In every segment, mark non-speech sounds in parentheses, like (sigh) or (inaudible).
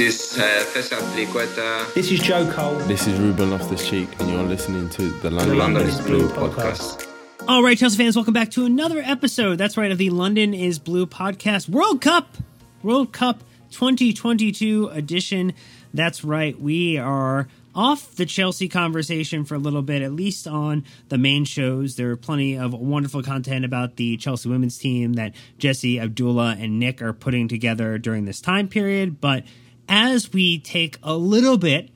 This uh, Cesar Azpilicueta. This is Joe Cole. This is Ruben Loftus Cheek, and you're listening to the London, The London is is Blue Blue podcast. All right, Chelsea fans, welcome back to another episode. That's right, of the London is Blue podcast World Cup, World Cup 2022 edition. That's right, we are off the Chelsea conversation for a little bit, at least on the main shows. There are plenty of wonderful content about the Chelsea women's team that Jesse, Abdullah, and Nick are putting together during this time period. But as we take a little bit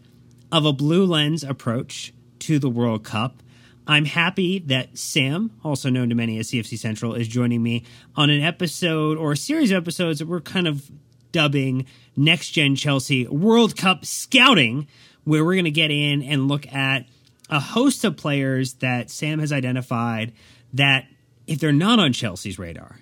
of a blue lens approach to the World Cup, I'm happy that Sam, also known to many as CFC Central, is joining me on an episode or a series of episodes that we're kind of dubbing Next Gen Chelsea World Cup Scouting, where we're going to get in and look at a host of players that Sam has identified that, if they're not on Chelsea's radar,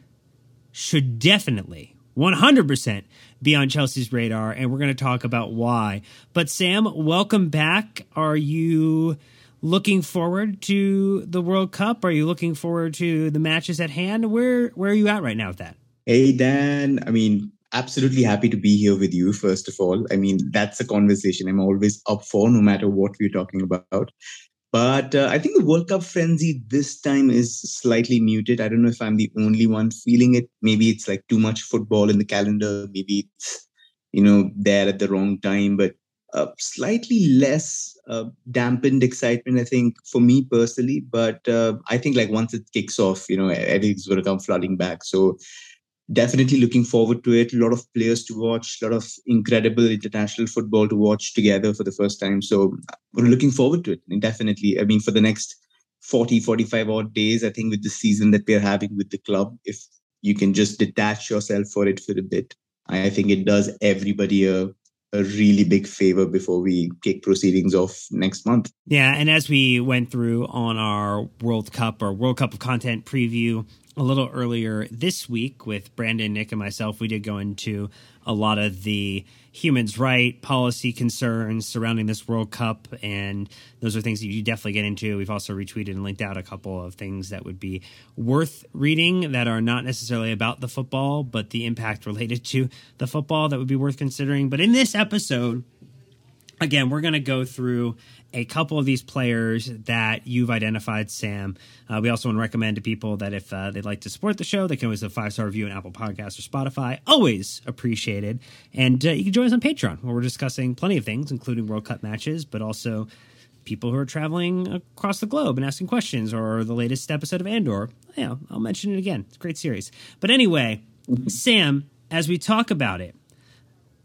should definitely 100% be on Chelsea's radar. And we're going to talk about why. But, Sam, welcome back. Are you looking forward to the World Cup? Are you looking forward to the matches at hand? Where where are you at right now with that? Hey, Dan. I mean, absolutely happy to be here with you, first of all. I mean, that's a conversation I'm always up for, no matter what we're talking about. But uh, I think the World Cup frenzy this time is slightly muted. I don't know if I'm the only one feeling it. Maybe it's like too much football in the calendar. Maybe it's, you know, there at the wrong time. But uh, slightly less uh, dampened excitement, I think, for me personally. But uh, I think like once it kicks off, you know, everything's going to come flooding back. So definitely looking forward to it. A lot of players to watch, a lot of incredible international football to watch together for the first time. So we're looking forward to it. Definitely, I mean, for the next 40, 45 odd days, I think with the season that we're having with the club, if you can just detach yourself for it for a bit, I think it does everybody a a really big favor before we kick proceedings off next month. Yeah, and as we went through on our World Cup or World Cup of content preview a little earlier this week with Brandon, Nick, and myself, we did go into a lot of the humans' right policy concerns surrounding this World Cup, and those are things that you definitely get into. We've also retweeted and linked out a couple of things that would be worth reading that are not necessarily about the football, but the impact related to the football that would be worth considering. But in this episode, again, we're going to go through a couple of these players that you've identified, Sam. Uh, we also want to recommend to people that if uh, they'd like to support the show, they can always a five star review on Apple Podcasts or Spotify. Always appreciated. And uh, you can join us on Patreon, where we're discussing plenty of things, including World Cup matches, but also people who are traveling across the globe and asking questions, or the latest episode of Andor. Yeah, I'll mention it again. It's a great series. But anyway, Sam, as we talk about it,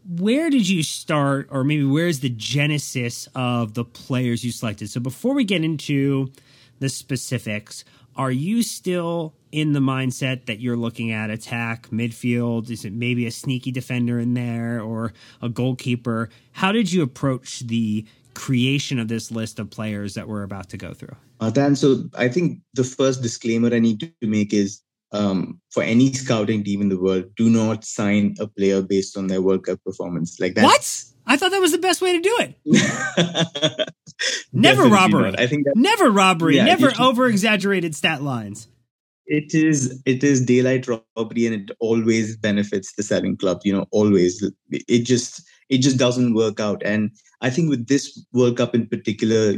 where did you start, or maybe where's the genesis of the players you selected? So before we get into the specifics, are you still in the mindset that you're looking at attack, midfield? Is it maybe a sneaky defender in there or a goalkeeper? How did you approach the creation of this list of players that we're about to go through? Uh, Dan, so I think the first disclaimer I need to make is um, for any scouting team in the world, do not sign a player based on their World Cup performance. Like that. What? I thought that was the best way to do it. (laughs) Never Definitely robbery. not. I think that Never robbery. Yeah, never over exaggerated stat lines. it is it is daylight robbery, and it always benefits the selling club. You know, always. It just it just doesn't work out. And I think with this World Cup in particular,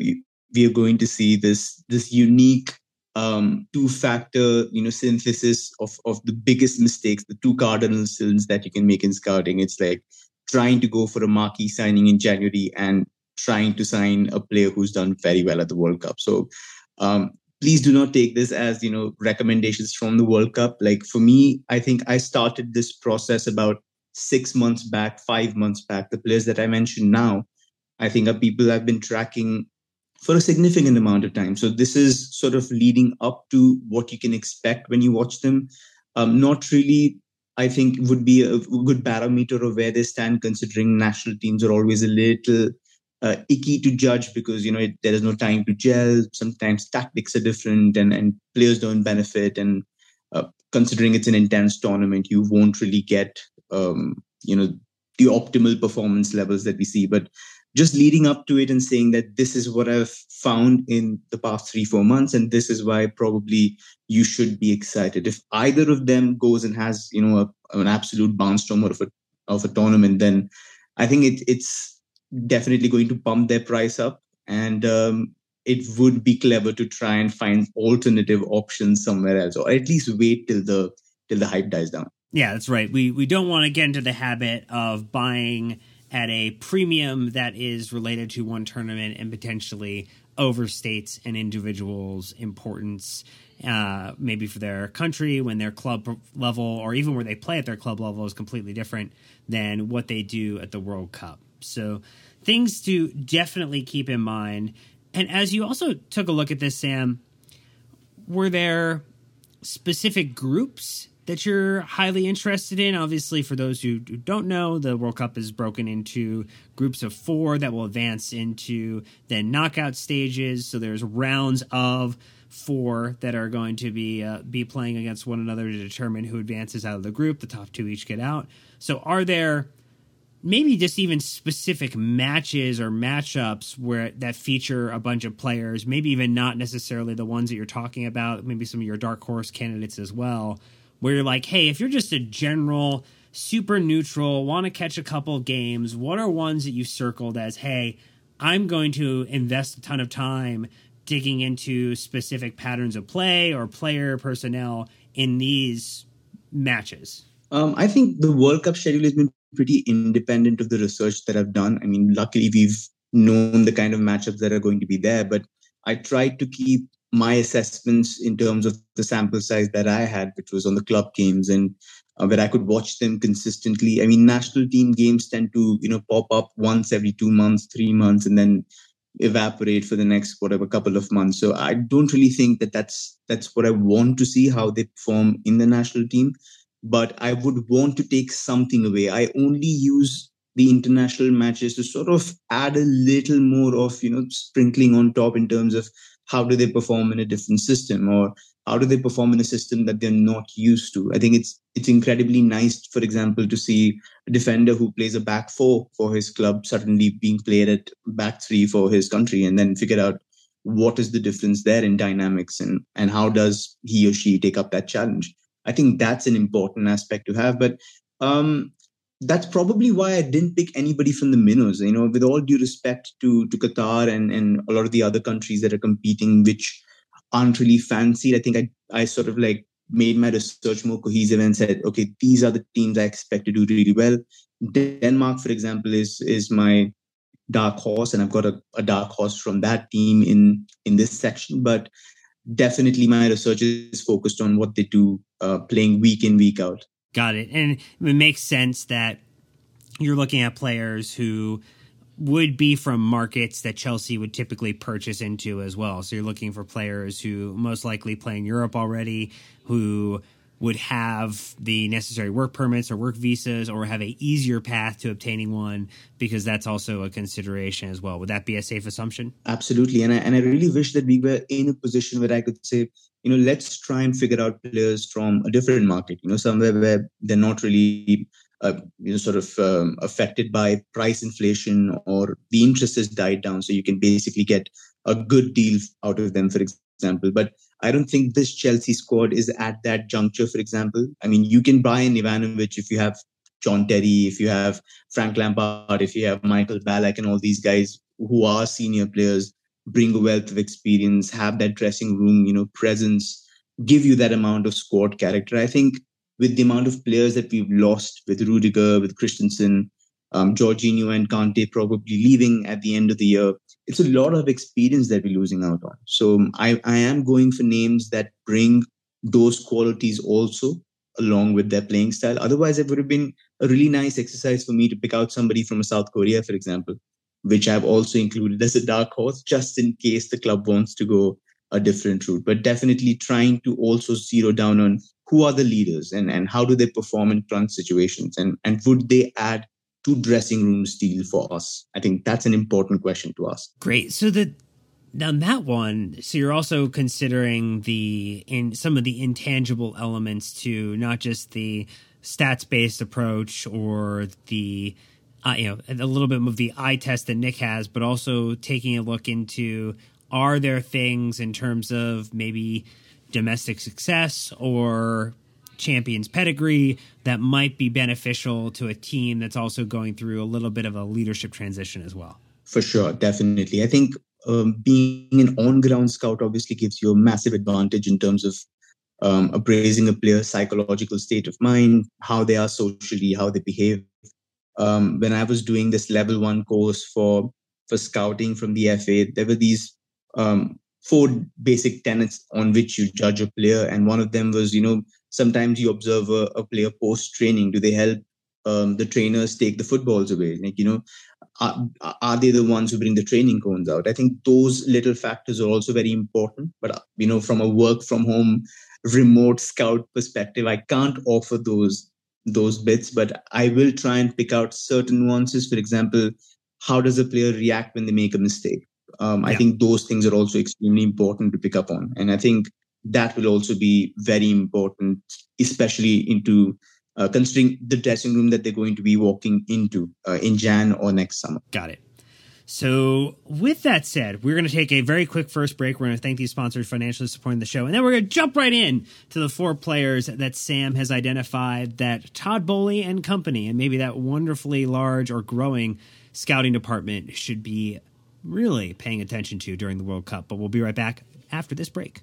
we are going to see this this unique um, two factor you know synthesis of of the biggest mistakes the two cardinal sins that you can make in scouting. It's like trying to go for a marquee signing in january and trying to sign a player who's done very well at the world cup. So um, please do not take this as you know recommendations from the world cup. Like for me i think i started this process about six months back five months back. The players that i mentioned now i think are people i've been tracking for a significant amount of time. So this is sort of leading up to what you can expect when you watch them. Um, not really, I think, would be a good barometer of where they stand, considering national teams are always a little uh, icky to judge because you know it, there is no time to gel. Sometimes tactics are different, and and players don't benefit. And uh, considering it's an intense tournament, you won't really get um, you know the optimal performance levels that we see. But just leading up to it and saying that this is what I've found in the past three, four months, and this is why probably you should be excited. If either of them goes and has, you know, a, an absolute barnstormer of a of a tournament, then I think it, it's definitely going to pump their price up. And um, it would be clever to try and find alternative options somewhere else, or at least wait till the till the hype dies down. Yeah, that's right. We we don't want to get into the habit of buying at a premium that is related to one tournament and potentially overstates an individual's importance, uh, maybe for their country when their club level or even where they play at their club level is completely different than what they do at the World Cup. So, things to definitely keep in mind. And as you also took a look at this, Sam, were there specific groups that you're highly interested in. Obviously, for those who, don't know, the World Cup is broken into groups of four that will advance into the knockout stages. So there's rounds of four that are going to be uh, be playing against one another to determine who advances out of the group. The top two each get out. So are there maybe just even specific matches or matchups where that feature a bunch of players, maybe even not necessarily the ones that you're talking about, maybe some of your dark horse candidates as well, where you're like, hey, if you're just a general, super neutral, want to catch a couple games, what are ones that you circled as, hey, I'm going to invest a ton of time digging into specific patterns of play or player personnel in these matches? Um, I think the World Cup schedule has been pretty independent of the research that I've done. I mean, luckily we've known the kind of matchups that are going to be there, but I tried to keep my assessments in terms of the sample size that I had, which was on the club games and uh, where I could watch them consistently. I mean, national team games tend to, you know, pop up once every two months, three months, and then evaporate for the next whatever couple of months. So I don't really think that that's that's what I want to see how they perform in the national team. But I would want to take something away. I only use the international matches to sort of add a little more of you know sprinkling on top in terms of how do they perform in a different system or how do they perform in a system that they're not used to? I think it's it's incredibly nice for example to see a defender who plays a back four for his club suddenly being played at back three for his country and then figure out what is the difference there in dynamics and and how does he or she take up that challenge. I think that's an important aspect to have but um that's probably why I didn't pick anybody from the minnows. You know, with all due respect to to Qatar and and a lot of the other countries that are competing, which aren't really fancied. I think I I sort of like made my research more cohesive and said, okay, these are the teams I expect to do really well. Denmark, for example, is is my dark horse, and I've got a, a dark horse from that team in in this section. But definitely, my research is focused on what they do, uh, playing week in week out. Got it. And it makes sense that you're looking at players who would be from markets that Chelsea would typically purchase into as well. So you're looking for players who most likely play in Europe already, who would have the necessary work permits or work visas or have a easier path to obtaining one because that's also a consideration as well. Would that be a safe assumption? Absolutely. And I, and I really wish that we were in a position where I could say, you know, let's try and figure out players from a different market, you know, somewhere where they're not really, uh, you know, sort of um, affected by price inflation or the interest has died down. So you can basically get a good deal out of them, for example. But I don't think this Chelsea squad is at that juncture, for example. I mean, you can buy an Ivanovic if you have John Terry, if you have Frank Lampard, if you have Michael Ballack and all these guys who are senior players bring a wealth of experience, have that dressing room, you know, presence, give you that amount of squad character. I think with the amount of players that we've lost with Rudiger, with Christensen, um, Jorginho and Kante probably leaving at the end of the year, it's a lot of experience that we're losing out on. So I, I am going for names that bring those qualities also along with their playing style. Otherwise, it would have been a really nice exercise for me to pick out somebody from South Korea, for example, which I've also included as a dark horse, just in case the club wants to go a different route. But definitely trying to also zero down on who are the leaders and, and how do they perform in front situations and, and would they add to dressing room steel for us? I think that's an important question to ask. Great. So the now that one, so you're also considering the in some of the intangible elements to not just the stats based approach or the uh, you know a little bit of the eye test that Nick has, but also taking a look into are there things in terms of maybe domestic success or Champions pedigree that might be beneficial to a team that's also going through a little bit of a leadership transition as well. For sure, definitely. I think um, being an on-ground scout obviously gives you a massive advantage in terms of um, appraising a player's psychological state of mind, how they are socially, how they behave. Um, when I was doing this level one course for for scouting from the FA, there were these um, four basic tenets on which you judge a player, and one of them was, you know, sometimes you observe a, a player post training. Do they help um, the trainers take the footballs away? Like, you know, are, are they the ones who bring the training cones out? I think those little factors are also very important. But you know, from a work from home, remote scout perspective, I can't offer those those bits, but I will try and pick out certain nuances. For example, how does a player react when they make a mistake? Um, yeah. I think those things are also extremely important to pick up on, and I think that will also be very important, especially into uh, considering the dressing room that they're going to be walking into uh, in Jan or next summer. Got it. So, with that said, we're going to take a very quick first break. We're going to thank these sponsors financially supporting the show, and then we're going to jump right in to the four players that Sam has identified that Todd Boehly and company, and maybe that wonderfully large or growing scouting department, should be really paying attention to during the World Cup. But we'll be right back after this break.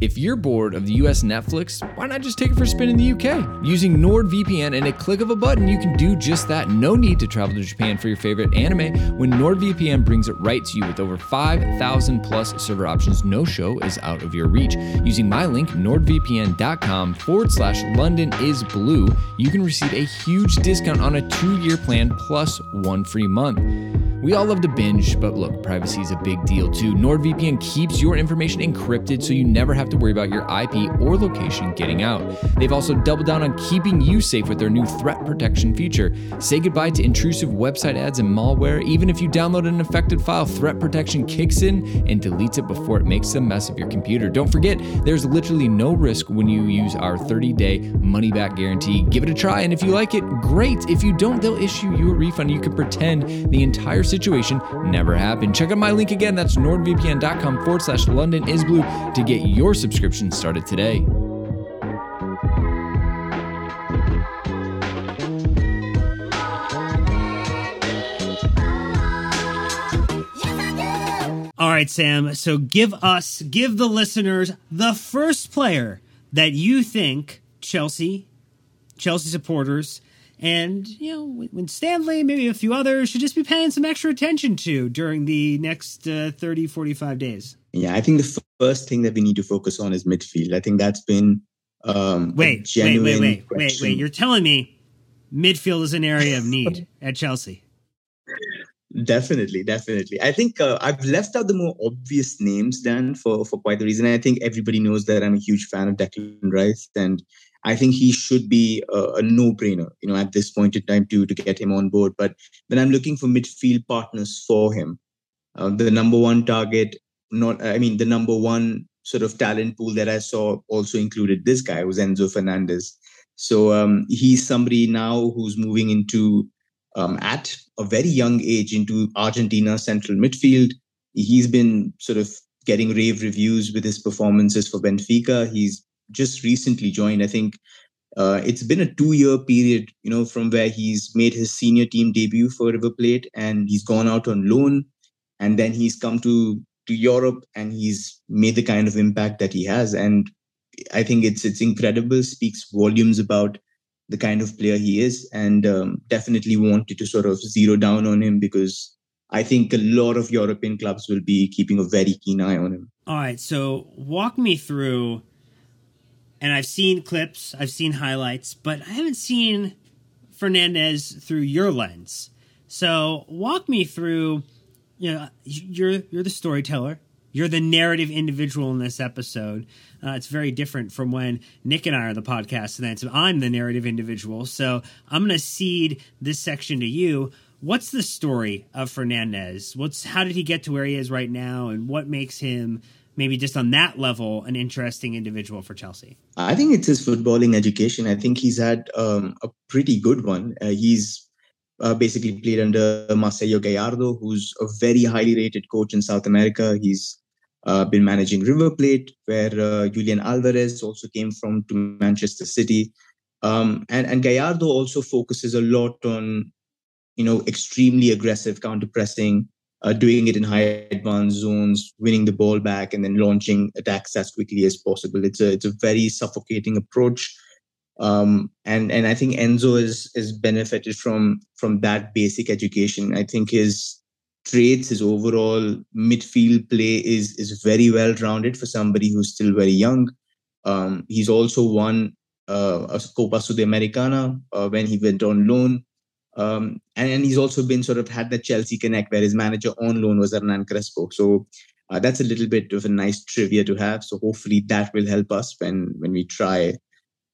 If you're bored of the US Netflix, why not just take it for a spin in the UK? Using NordVPN and a click of a button, you can do just that. No need to travel to Japan for your favorite anime when NordVPN brings it right to you with over 5,000 plus server options. No show is out of your reach. Using my link, nordvpn.com forward slash London is blue, you can receive a huge discount on a two year plan plus one free month. We all love to binge, but look, privacy is a big deal too. NordVPN keeps your information encrypted so you never have to worry about your IP or location getting out. They've also doubled down on keeping you safe with their new threat protection feature. Say goodbye to intrusive website ads and malware. Even if you download an infected file, threat protection kicks in and deletes it before it makes a mess of your computer. Don't forget, there's literally no risk when you use our 30 day money back guarantee. Give it a try, and if you like it, great. If you don't, they'll issue you a refund. You can pretend the entire situation never happened. Check out my link again. That's nordvpn.com forward slash London is blue to get your subscription started today. All right, Sam. So give us, give the listeners the first player that you think Chelsea, Chelsea supporters and you know Winstanley maybe a few others should just be paying some extra attention to during the next uh, 30 45 days yeah i think the first thing that we need to focus on is midfield. I think that's been um wait wait wait wait wait wait. you're telling me midfield is an area of (laughs) need at chelsea? Definitely definitely. I think uh, i've left out the more obvious names dan for for quite the reason. I think everybody knows that i'm a huge fan of declan rice and I think he should be a, a, no-brainer, you know, at this point in time to to get him on board. But then I'm looking for midfield partners for him. Uh, the number one target, not I mean, the number one sort of talent pool that I saw also included this guy, was Enzo Fernandez. So um, he's somebody now who's moving into um, at a very young age into Argentina central midfield. He's been sort of getting rave reviews with his performances for Benfica. He's just recently joined. I think uh, it's been a two-year period, you know, from where he's made his senior team debut for River Plate, and he's gone out on loan, and then he's come to to Europe, and he's made the kind of impact that he has. And I think it's it's incredible. Speaks volumes about the kind of player he is, and um, definitely wanted to sort of zero down on him because I think a lot of European clubs will be keeping a very keen eye on him. All right, so walk me through and I've seen clips, I've seen highlights, but I haven't seen Fernandez through your lens. So walk me through. You know, you're you're the storyteller. You're the narrative individual in this episode. Uh, it's very different from when Nick and I are the podcast, and so I'm the narrative individual. So I'm going to cede this section to you. What's the story of Fernandez? What's how did he get to where he is right now, and what makes him maybe just on that level, an interesting individual for Chelsea? I think it's his footballing education. I think he's had um, a pretty good one. Uh, he's uh, basically played under Marcelo Gallardo, who's a very highly rated coach in South America. He's uh, been managing River Plate, where uh, Julian Alvarez also came from to Manchester City. Um, and, and Gallardo also focuses a lot on, you know, extremely aggressive counter pressing, uh, doing it in high advanced zones, winning the ball back, and then launching attacks as quickly as possible. It's a it's a very suffocating approach, um, and and I think Enzo is is benefited from from that basic education. I think his traits, his overall midfield play is is very well rounded for somebody who's still very young. Um, he's also won uh, a Copa Sudamericana uh, when he went on loan. Um, and, and, he's also been sort of had the Chelsea connect where his manager on loan was Hernan Crespo. So uh, that's a little bit of a nice trivia to have. So hopefully that will help us when when we try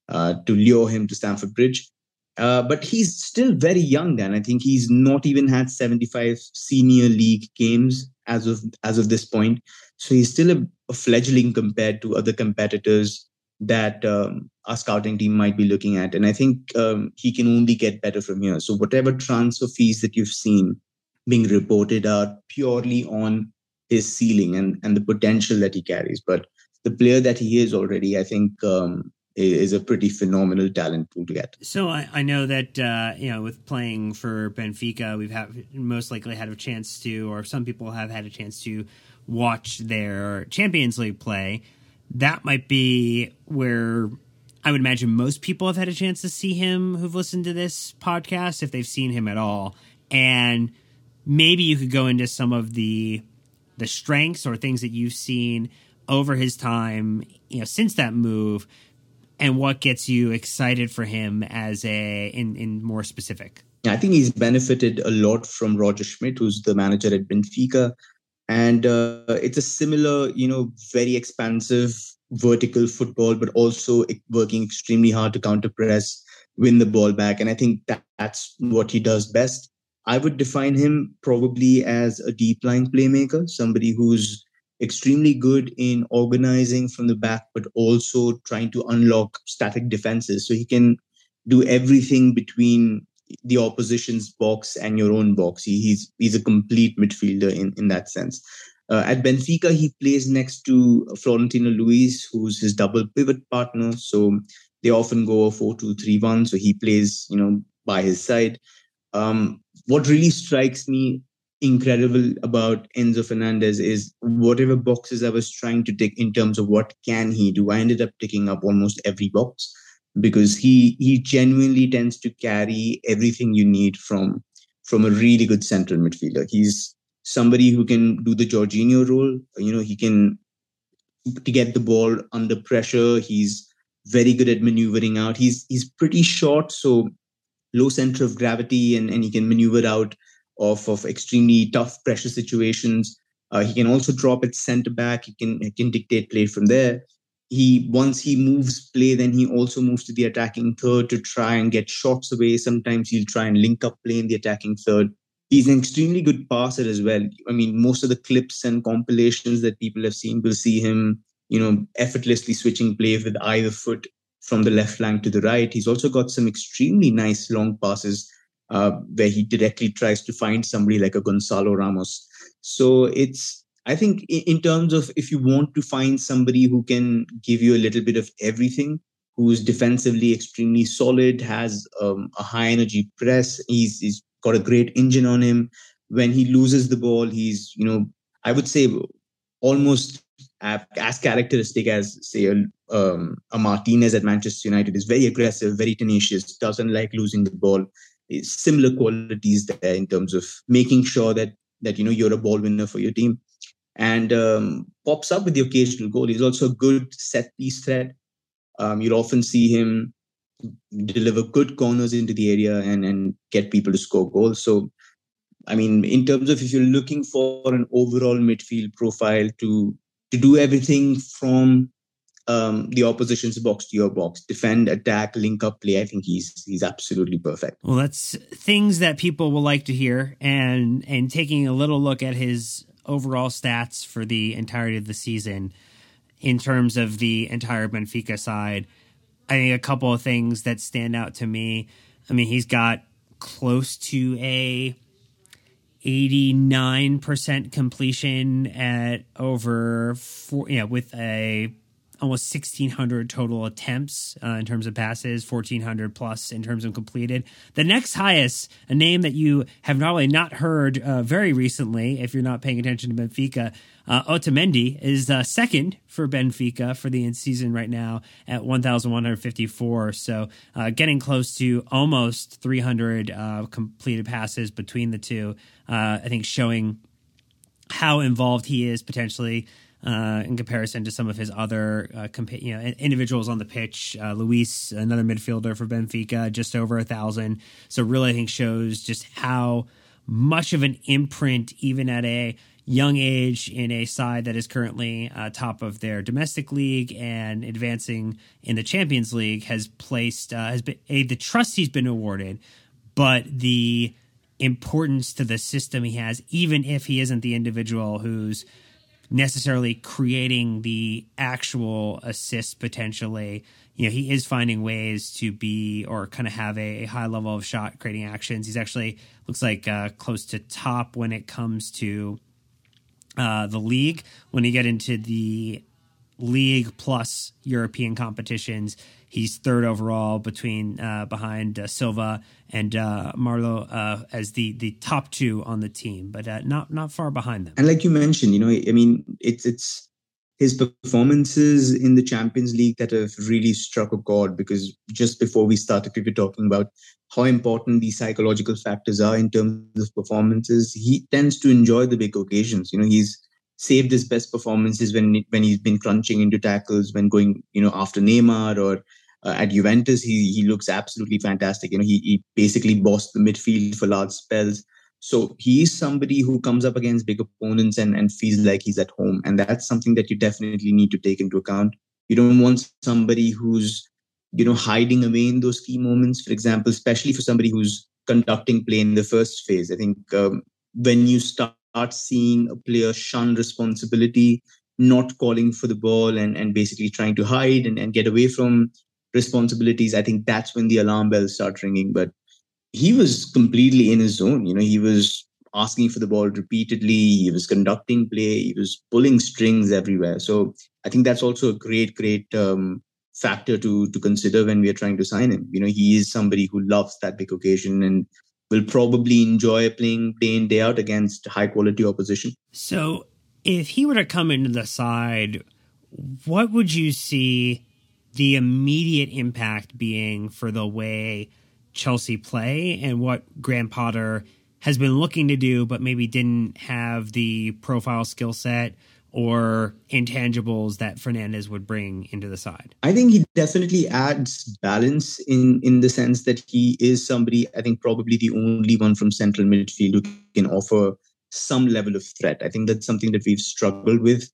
uh, to lure him to Stamford Bridge. Uh, but he's still very young, Dan. I think he's not even had 75 senior league games as of as of this point. So he's still a, a fledgling compared to other competitors that um, our scouting team might be looking at. And I think um, he can only get better from here. So whatever transfer fees that you've seen being reported are purely on his ceiling and, and the potential that he carries. But the player that he is already, I think um, is a pretty phenomenal talent pool to get. So I, I know that uh, you know with playing for Benfica, we've have most likely had a chance to, or some people have had a chance to watch their Champions League play. That might be where I would imagine most people have had a chance to see him who've listened to this podcast if they've seen him at all, and maybe you could go into some of the the strengths or things that you've seen over his time, you know, since that move and what gets you excited for him as a in in more specific? I think he's benefited a lot from Roger Schmidt, who's the manager at Benfica, and uh, it's a similar, you know, very expansive vertical football, but also working extremely hard to counter press, win the ball back, and I think that, that's what he does best. I would define him probably as a deep line playmaker, somebody who's extremely good in organizing from the back, but also trying to unlock static defenses. So he can do everything between the opposition's box and your own box. He, he's he's a complete midfielder in, in that sense. Uh, at Benfica, he plays next to Florentino Luis, who's his double pivot partner. So they often go a 4 2 3 1. So he plays, you know, by his side. Um, what really strikes me incredible about Enzo Fernandez is whatever boxes I was trying to tick in terms of what can he do, I ended up ticking up almost every box because he he genuinely tends to carry everything you need from from a really good central midfielder. He's somebody who can do the Jorginho role. You know, he can to get the ball under pressure. He's very good at maneuvering out. He's he's pretty short, so low center of gravity, and, and he can maneuver out of, of extremely tough pressure situations. Uh, he can also drop at center back. He can he can dictate play from there. He once he moves play, then he also moves to the attacking third to try and get shots away. Sometimes he'll try and link up play in the attacking third. He's an extremely good passer as well. I mean, most of the clips and compilations that people have seen will see him, you know, effortlessly switching play with either foot from the left flank to the right. He's also got some extremely nice long passes uh, where he directly tries to find somebody like a Gonzalo Ramos. So it's, I think, in terms of if you want to find somebody who can give you a little bit of everything, who's defensively extremely solid, has um, a high energy press, he's, he's got a great engine on him. When he loses the ball, he's, you know, I would say almost as characteristic as say um, a Martinez at Manchester United is very aggressive, very tenacious, doesn't like losing the ball similar qualities there in terms of making sure that that you know you're a ball winner for your team and um, pops up with the occasional goal. He's also a good set piece threat. Um, you'll often see him deliver good corners into the area and, and get people to score goals. So, I mean, in terms of if you're looking for an overall midfield profile to to do everything from um, the opposition's box to your box, defend, attack, link up play. I think he's he's absolutely perfect. Well, that's things that people will like to hear, and and taking a little look at his overall stats for the entirety of the season, in terms of the entire Benfica side, I think a couple of things that stand out to me. I mean, he's got close to a 89% completion at over four, yeah, with a almost 1600 total attempts uh, in terms of passes 1400 plus in terms of completed. The next highest a name that you have not only not heard uh, very recently if you're not paying attention to benfica uh, otamendi is uh, second for benfica for the in season right now at 1154 so uh, getting close to almost 300 uh, completed passes between the two i think showing how involved he is potentially uh, in comparison to some of his other uh, compa- you know individuals on the pitch. Uh, Luis, another midfielder for Benfica, just over a thousand. So really, I think shows just how much of an imprint, even at a young age, in a side that is currently uh, top of their domestic league and advancing in the Champions League, has placed uh, has been a the trust he's been awarded, but the importance to the system he has, even if he isn't the individual who's necessarily creating the actual assist potentially. You know, he is finding ways to be or kind of have a, a high level of shot creating actions. He's actually looks like uh, close to top when it comes to uh, the league. When you get into the league plus European competitions, He's third overall between uh, behind uh, Silva and uh, Mário uh, as the the top two on the team, but uh, not not far behind them. And like you mentioned, you know, I mean, it's it's his performances in the Champions League that have really struck a chord because just before we started, we were talking about how important these psychological factors are in terms of performances. He tends to enjoy the big occasions. You know, he's saved his best performances when when he's been crunching into tackles, when going, you know, after Neymar or uh, at Juventus, he he looks absolutely fantastic. You know, he, he basically bossed the midfield for large spells. So he's somebody who comes up against big opponents and, and feels like he's at home. And that's something that you definitely need to take into account. You don't want somebody who's, you know, hiding away in those key moments. For example, especially for somebody who's conducting play in the first phase. I think um, when you start seeing a player shun responsibility, not calling for the ball and, and basically trying to hide and, and get away from responsibilities, I think that's when the alarm bells start ringing. But he was completely in his zone. You know, he was asking for the ball repeatedly. He was conducting play. He was pulling strings everywhere. So I think that's also a great, great um, factor to to consider when we are trying to sign him. You know, he is somebody who loves that big occasion and will probably enjoy playing day in day out against high quality opposition. So if he were to come into the side, what would you see the immediate impact being for the way Chelsea play and what Graham Potter has been looking to do, but maybe didn't have the profile skill set or intangibles that Fernandez would bring into the side? I think he definitely adds balance in in the sense that he is somebody I think probably the only one from central midfield who can offer some level of threat. I think that's something that we've struggled with.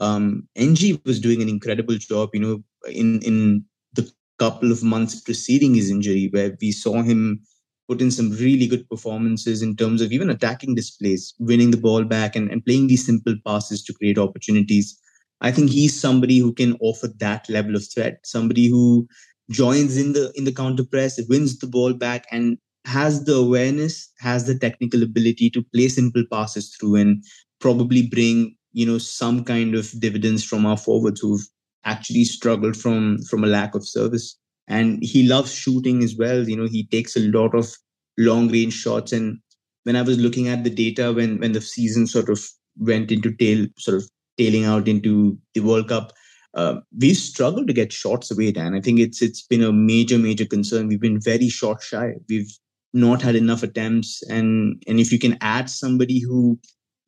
Um, NG was doing an incredible job, you know, in in the couple of months preceding his injury, where we saw him put in some really good performances in terms of even attacking displays, winning the ball back, and, and playing these simple passes to create opportunities. I think he's somebody who can offer that level of threat, somebody who joins in the in the counter press, wins the ball back, and has the awareness, has the technical ability to play simple passes through and probably bring you know some kind of dividends from our forwards who've actually struggled from from a lack of service and he loves shooting as well. You know he takes a lot of long range shots. And when i was looking at the data when when the season sort of went into tail sort of tailing out into the world cup uh, we've struggled to get shots away dan. I think it's it's been a major major concern. We've been very shot shy. We've not had enough attempts. And and if you can add somebody who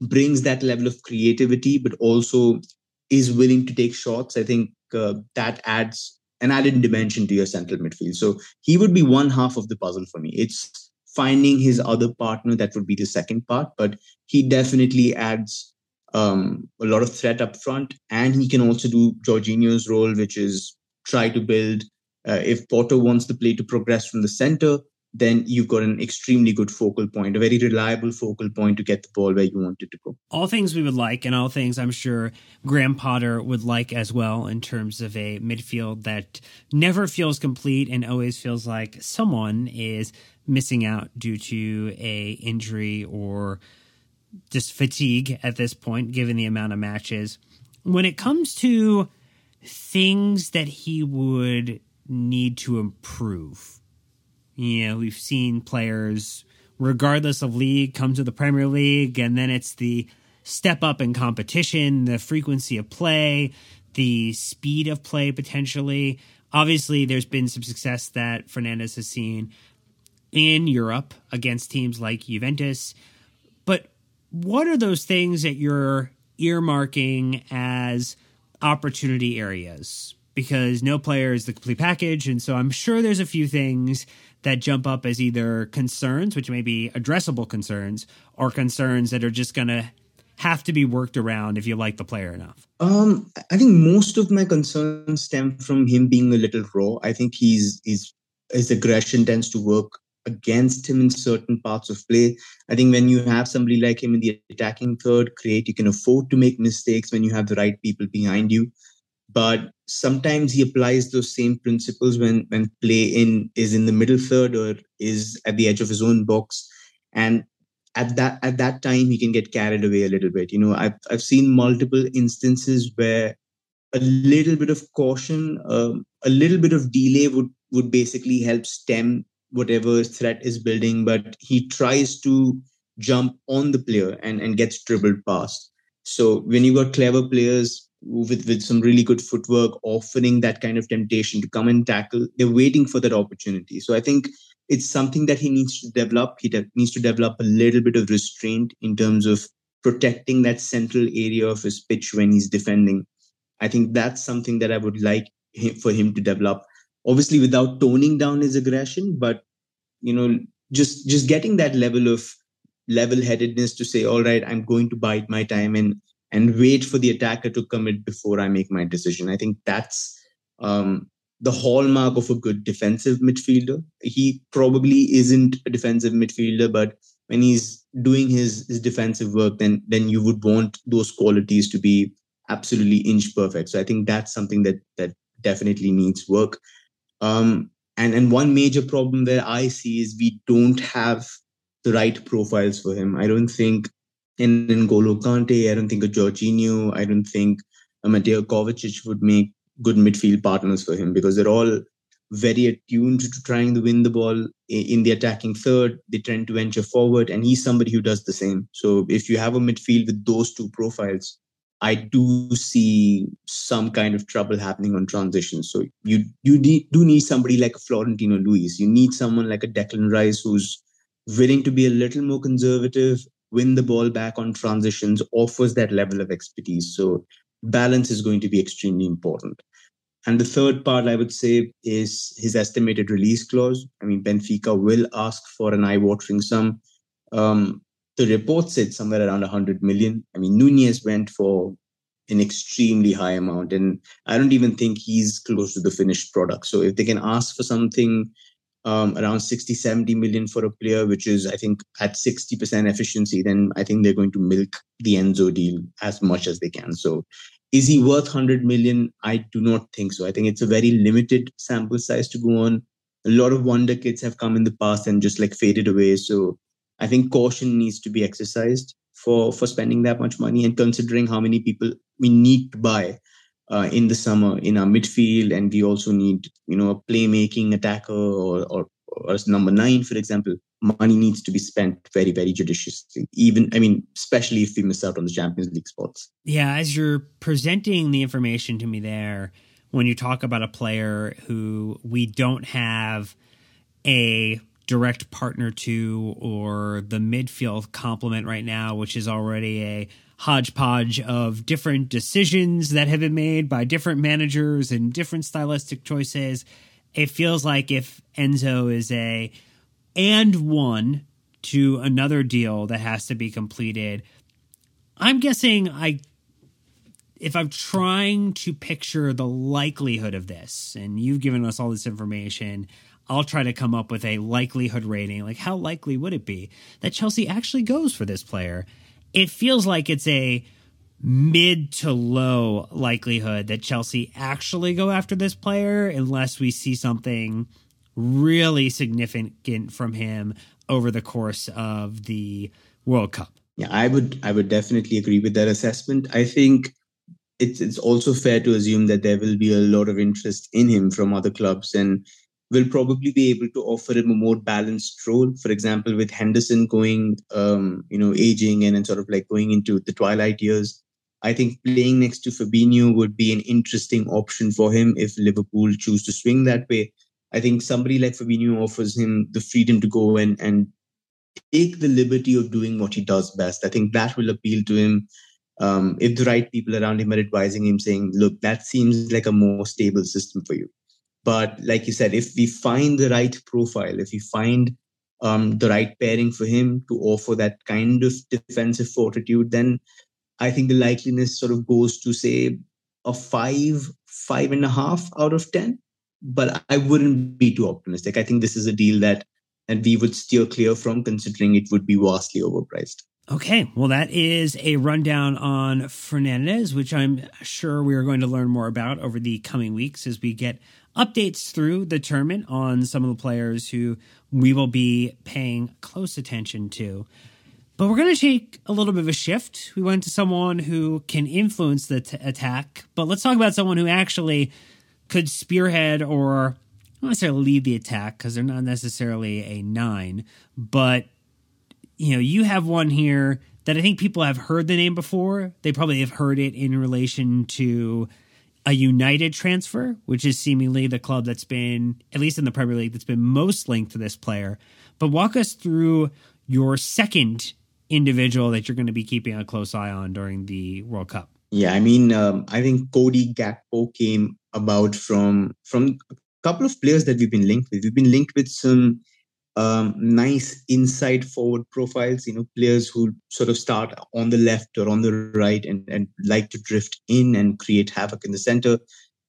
brings that level of creativity but also is willing to take shots, I think uh, that adds an added dimension to your central midfield. So he would be one half of the puzzle for me. It's finding his other partner that would be the second part, but he definitely adds um, a lot of threat up front, and he can also do Jorginho's role, which is try to build. Uh, if Potter wants the play to progress from the center, then you've got an extremely good focal point, a very reliable focal point to get the ball where you want it to go. All things we would like, and all things I'm sure Graham Potter would like as well, in terms of a midfield that never feels complete and always feels like someone is missing out due to a injury or just fatigue at this point, given the amount of matches. When it comes to things that he would need to improve, you know, we've seen players, regardless of league, come to the Premier League, and then it's the step up in competition, the frequency of play, the speed of play potentially. Obviously, there's been some success that Fernandez has seen in Europe against teams like Juventus. But what are those things that you're earmarking as opportunity areas? Because no player is the complete package. And so I'm sure there's a few things that jump up as either concerns, which may be addressable concerns, or concerns that are just going to have to be worked around if you like the player enough? Um, I think most of my concerns stem from him being a little raw. I think he's he's his aggression tends to work against him in certain parts of play. I think when you have somebody like him in the attacking third, create you can afford to make mistakes when you have the right people behind you. But sometimes he applies those same principles when when play in is in the middle third or is at the edge of his own box. And at that at that time he can get carried away a little bit you know i've i've seen multiple instances where a little bit of caution um, a little bit of delay would would basically help stem whatever threat is building but he tries to jump on the player and and gets dribbled past so when you got clever players with with some really good footwork offering that kind of temptation to come and tackle they're waiting for that opportunity so i think it's something that he needs to develop. He de- needs to develop a little bit of restraint in terms of protecting that central area of his pitch when he's defending. I think that's something that I would like him, for him to develop. Obviously, without toning down his aggression, but you know, just just getting that level of level-headedness to say, "All right, I'm going to bide my time and and wait for the attacker to commit before I make my decision." I think that's um, the hallmark of a good defensive midfielder. He probably isn't a defensive midfielder, but when he's doing his, his defensive work, then then you would want those qualities to be absolutely inch perfect. So I think that's something that that definitely needs work. Um, and and one major problem that I see is we don't have the right profiles for him. I don't think in N'Golo Kante, I don't think a Jorginho, I don't think a Mateo Kovacic would make good midfield partners for him because they're all very attuned to trying to win the ball in the attacking third. They tend to venture forward, and he's somebody who does the same. So if you have a midfield with those two profiles, I do see some kind of trouble happening on transitions. So you you need, do need somebody like a Florentino Luis. You need someone like a Declan Rice who's willing to be a little more conservative, win the ball back on transitions, offers that level of expertise. So balance is going to be extremely important. And the third part, I would say, is his estimated release clause. I mean, Benfica will ask for an eye-watering sum. Um, the report said somewhere around 100 million. I mean, Nunez went for an extremely high amount, and I don't even think he's close to the finished product. So if they can ask for something um, around 60, 70 million for a player, which is, I think, at 60% efficiency, then I think they're going to milk the Enzo deal as much as they can. So is he worth 100 million? I do not think so. I think it's a very limited sample size to go on. A lot of wonder kids have come in the past and just like faded away. So I think caution needs to be exercised for for spending that much money and considering how many people we need to buy uh, in the summer in our midfield, and we also need you know a playmaking attacker or or, or number nine, for example. Money needs to be spent very very judiciously even i mean especially if we miss out on the champions league spots. Yeah as you're presenting the information to me there when you talk about a player who we don't have a direct partner to or the midfield complement right now which is already a hodgepodge of different decisions that have been made by different managers and different stylistic choices it feels like if enzo is a and one to another deal that has to be completed. I'm guessing I if I'm trying to picture the likelihood of this, and you've given us all this information, I'll try to come up with a likelihood rating. Like, how likely would it be that Chelsea actually goes for this player? It feels like it's a mid to low likelihood that Chelsea actually go after this player unless we see something really significant from him over the course of the World Cup. Yeah, I would I would definitely agree with that assessment. I think it's it's also fair to assume that there will be a lot of interest in him from other clubs and will probably be able to offer him a more balanced role. For example, with Henderson going, um, you know, aging and, and sort of like going into the twilight years, I think playing next to Fabinho would be an interesting option for him if Liverpool choose to swing that way. I think somebody like Fabinho offers him the freedom to go and and take the liberty of doing what he does best. I think that will appeal to him. Um, if the right people around him are advising him, saying, "Look, that seems like a more stable system for you." But like you said, if we find the right profile, if we find um, the right pairing for him to offer that kind of defensive fortitude, then I think the likeliness sort of goes to say a five, five and a half out of ten. But I wouldn't be too optimistic. I think this is a deal that and we would steer clear from considering it would be vastly overpriced. Okay, well, that is a rundown on Fernandez, which I'm sure we are going to learn more about over the coming weeks as we get updates through the tournament on some of the players who we will be paying close attention to. But we're going to take a little bit of a shift. We went to someone who can influence the t- attack, but let's talk about someone who actually could spearhead or not necessarily lead the attack because they're not necessarily a nine, but you know, you have one here that I think people have heard the name before. They probably have heard it in relation to a United transfer, which is seemingly the club that's been, at least in the Premier League, that's been most linked to this player. But walk us through your second individual that you're going to be keeping a close eye on during the World Cup. Yeah, I mean, um, I think Cody Gakpo came about from from a couple of players that we've been linked with. We've been linked with some um, nice inside forward profiles, you know, players who sort of start on the left or on the right and, and like to drift in and create havoc in the center.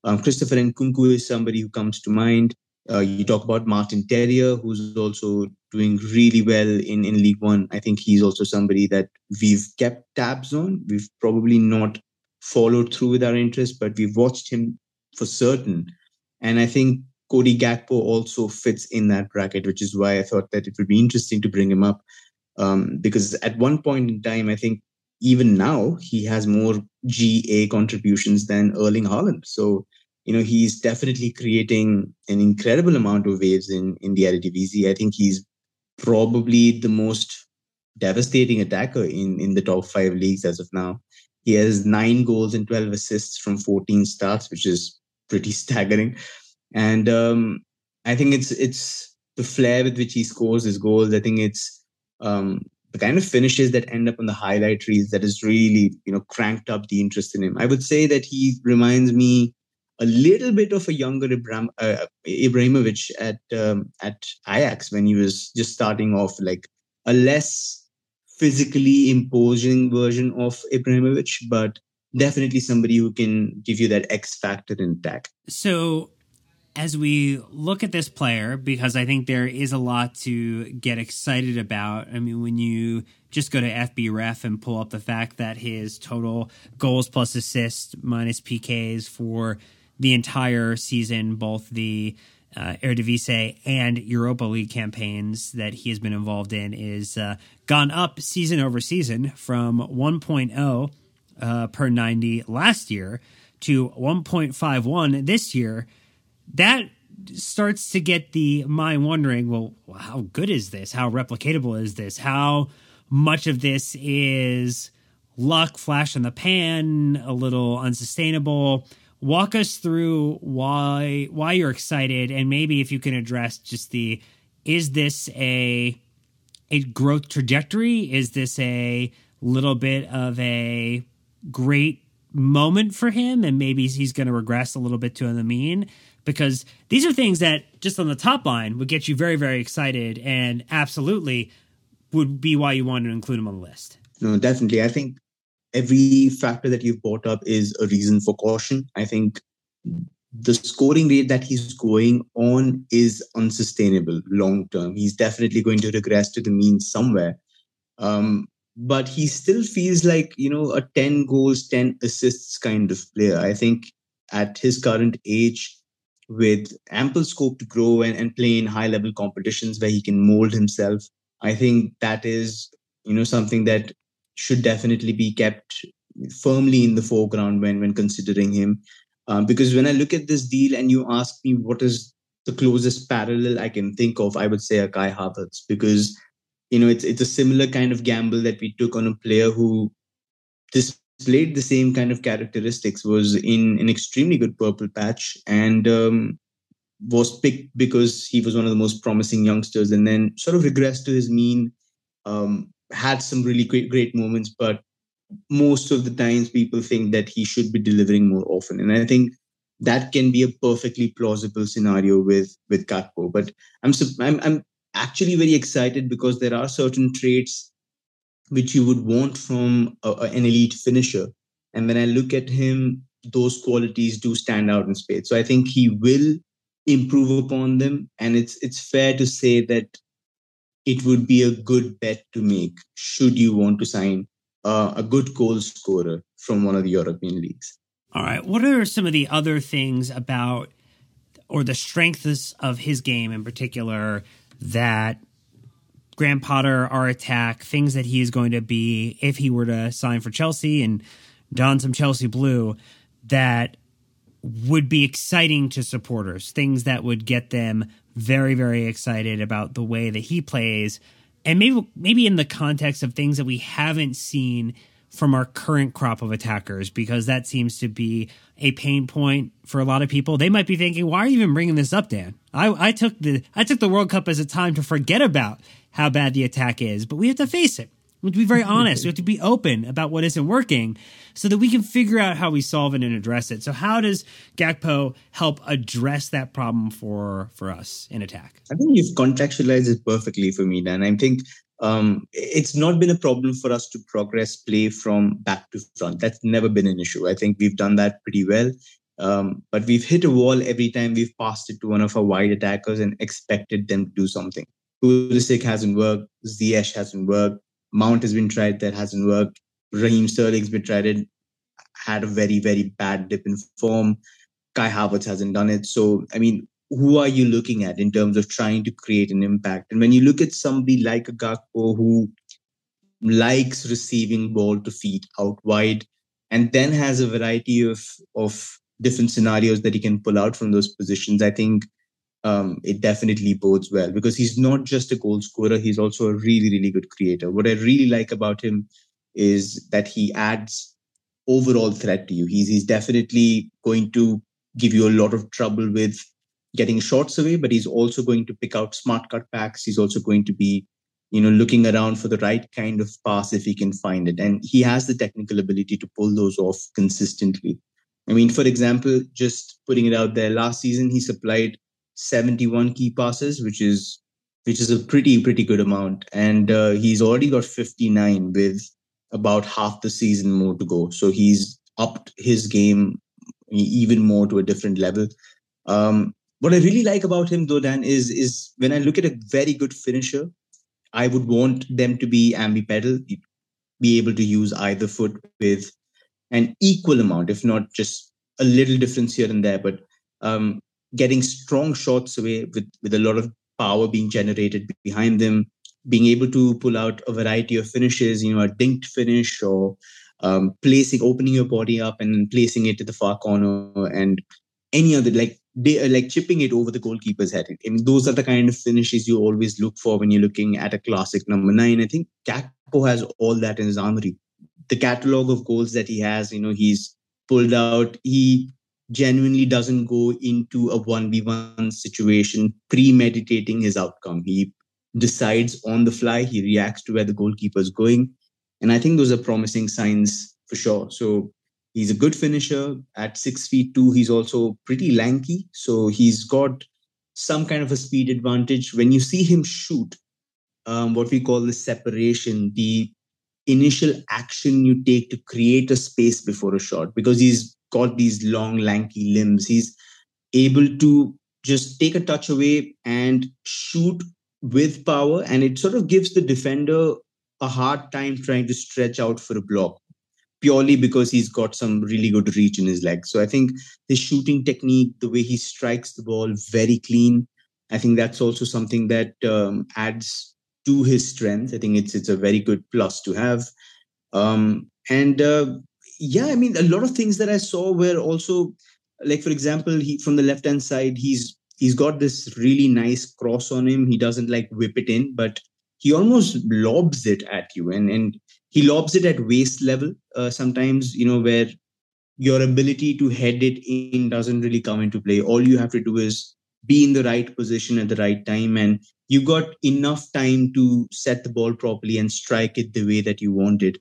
Um, Christopher Nkunku is somebody who comes to mind. Uh, you talk about Martin Terrier, who's also doing really well in, in Ligue 1. I think he's also somebody that we've kept tabs on. We've probably not followed through with our interest, but we've watched him for certain. And I think Cody Gakpo also fits in that bracket, which is why I thought that it would be interesting to bring him up. Um, because at one point in time, I think even now he has more GA contributions than Erling Haaland. So, you know, he's definitely creating an incredible amount of waves in, in the Eredivisie. I think he's probably the most devastating attacker in, in the top five leagues as of now. He has nine goals and 12 assists from 14 starts, which is pretty (laughs) staggering and um, I think it's it's the flair with which he scores his goals. I think it's um, the kind of finishes that end up on the highlight reels that has really you know cranked up the interest in him. I would say that he reminds me a little bit of a younger Ibrahim, uh, Ibrahimovic at um, at Ajax when he was just starting off, like a less physically imposing version of Ibrahimovic, but definitely somebody who can give you that X factor in attack. So as we look at this player, because I think there is a lot to get excited about. I mean, when you just go to FBref and pull up the fact that his total goals plus assists minus PKs for the entire season, both the uh, Eredivisie and Europa League campaigns that he has been involved in, is uh, gone up season over season from 1.0 uh, per 90 last year to 1.51 this year that starts to get the mind wondering well how good is this? How replicatable is this? How much of this is luck flash in the pan a little unsustainable? Walk us through why why you're excited and maybe if you can address just the is this a a growth trajectory? Is this a little bit of a great moment for him and maybe he's going to regress a little bit to the mean because these are things that just on the top line would get you very, very excited and absolutely would be why you want to include him on the list. No, definitely. I think every factor that you've brought up is a reason for caution. I think the scoring rate that he's going on is unsustainable long term. He's definitely going to regress to the mean somewhere. Um, but he still feels like, you know, a 10 goals, 10 assists kind of player. I think at his current age, with ample scope to grow and, and play in high level competitions where he can mold himself. I think that is, you know, something that should definitely be kept firmly in the foreground when when considering him. Um, because when I look at this deal and you ask me what is the closest parallel I can think of, I would say a Kai Havertz because you know it's it's a similar kind of gamble that we took on a player who displayed the same kind of characteristics, was in an extremely good purple patch, and um, was picked because he was one of the most promising youngsters, and then sort of regressed to his mean. Um, had some really great great moments, but most of the times people think that he should be delivering more often, and I think that can be a perfectly plausible scenario with with Gakpo. But I'm I'm I'm actually very excited because there are certain traits which you would want from a, an elite finisher. And when I look at him, those qualities do stand out in spades. So I think he will improve upon them. And it's it's fair to say that it would be a good bet to make should you want to sign uh, a good goal scorer from one of the European leagues. All right. What are some of the other things about or the strengths of his game in particular that Graham Potter, our attack, things that he is going to be if he were to sign for Chelsea and don some Chelsea blue that would be exciting to supporters, things that would get them very, very excited about the way that he plays. And maybe maybe in the context of things that we haven't seen from our current crop of attackers, because that seems to be a pain point for a lot of people. They might be thinking, "Why are you even bringing this up, Dan?" I, I took the I took the World Cup as a time to forget about how bad the attack is, but we have to face it. We have to be very (laughs) honest. We have to be open about what isn't working so that we can figure out how we solve it and address it. So how does Gakpo help address that problem for for us in attack? I think you've contextualized it perfectly for me, Dan. I think um, it's not been a problem for us to progress play from back to front. That's never been an issue. I think we've done that pretty well. Um, but we've hit a wall every time we've passed it to one of our wide attackers and expected them to do something. Pulisic hasn't worked. Ziyech hasn't worked. Mount has been tried. That hasn't worked. Raheem Sterling's been tried. It had a very, very bad dip in form. Kai Havertz hasn't done it. So, I mean, who are you looking at in terms of trying to create an impact? And when you look at somebody like a Gakpo who likes receiving ball to feet out wide and then has a variety of, of different scenarios that he can pull out from those positions, I think um, it definitely bodes well because he's not just a goal scorer, he's also a really, really good creator. What I really like about him is that he adds overall threat to you. He's he's definitely going to give you a lot of trouble with getting shots away, but he's also going to pick out smart cutbacks. He's also going to be, you know, looking around for the right kind of pass if he can find it. And he has the technical ability to pull those off consistently. I mean, for example, just putting it out there, last season he supplied 71 key passes, which is which is a pretty pretty good amount, and uh, he's already got 59 with about half the season more to go. So he's upped his game even more to a different level. Um, what I really like about him, though, Dan, is is when I look at a very good finisher, I would want them to be ambipedal, be able to use either foot with an equal amount, if not just a little difference here and there, but um, getting strong shots away with, with a lot of power being generated behind them, being able to pull out a variety of finishes, you know, a dinked finish or um, placing, opening your body up and placing it to the far corner and any other, like, they are like chipping it over the goalkeeper's head. I mean, those are the kind of finishes you always look for when you're looking at a classic number nine. I think Gakpo has all that in his armory. The catalog of goals that he has, you know, he's pulled out. He genuinely doesn't go into a 1v1 situation premeditating his outcome. He decides on the fly, he reacts to where the goalkeeper is going. And I think those are promising signs for sure. So he's a good finisher at six feet two. He's also pretty lanky. So he's got some kind of a speed advantage. When you see him shoot, um, what we call the separation, the initial action you take to create a space before a shot, because he's got these long, lanky limbs. He's able to just take a touch away and shoot with power. And it sort of gives the defender a hard time trying to stretch out for a block. Purely because he's got some really good reach in his legs. So I think his shooting technique, the way he strikes the ball, very clean. I think that's also something that um, adds to his strength. I think it's it's a very good plus to have. Um, and uh, yeah, I mean, a lot of things that I saw were also like, for example, he from the left hand side, he's he's got this really nice cross on him. He doesn't like whip it in, but he almost lobs it at you, and and he lobs it at waist level. Uh, sometimes, you know, where your ability to head it in doesn't really come into play. All you have to do is be in the right position at the right time and you got enough time to set the ball properly and strike it the way that you want it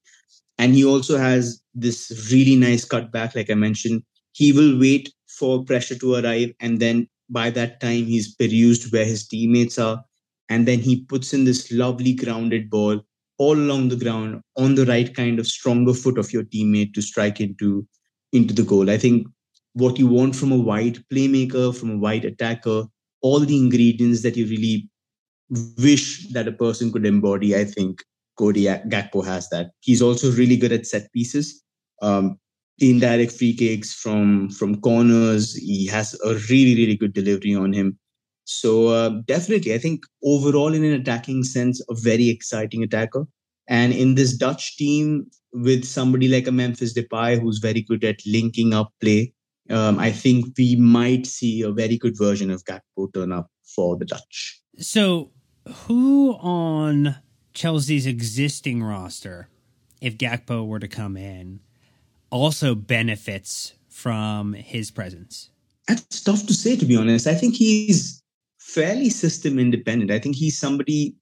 and he also has this really nice cutback like i mentioned he will wait for pressure to arrive and then by that time he's perused where his teammates are and then he puts in this lovely grounded ball all along the ground on the right kind of stronger foot of your teammate to strike into into the goal i think what you want from a wide playmaker, from a wide attacker, all the ingredients that you really wish that a person could embody. I think Cody Gakpo has that. He's also really good at set pieces, um, indirect free kicks from from corners. He has a really really good delivery on him. So uh, definitely, I think overall in an attacking sense, a very exciting attacker. And in this Dutch team, with somebody like a Memphis Depay who's very good at linking up play, um, I think we might see a very good version of Gakpo turn up for the Dutch. So, who on Chelsea's existing roster, if Gakpo were to come in, also benefits from his presence? That's tough to say, to be honest. I think he's fairly system independent. I think he's somebody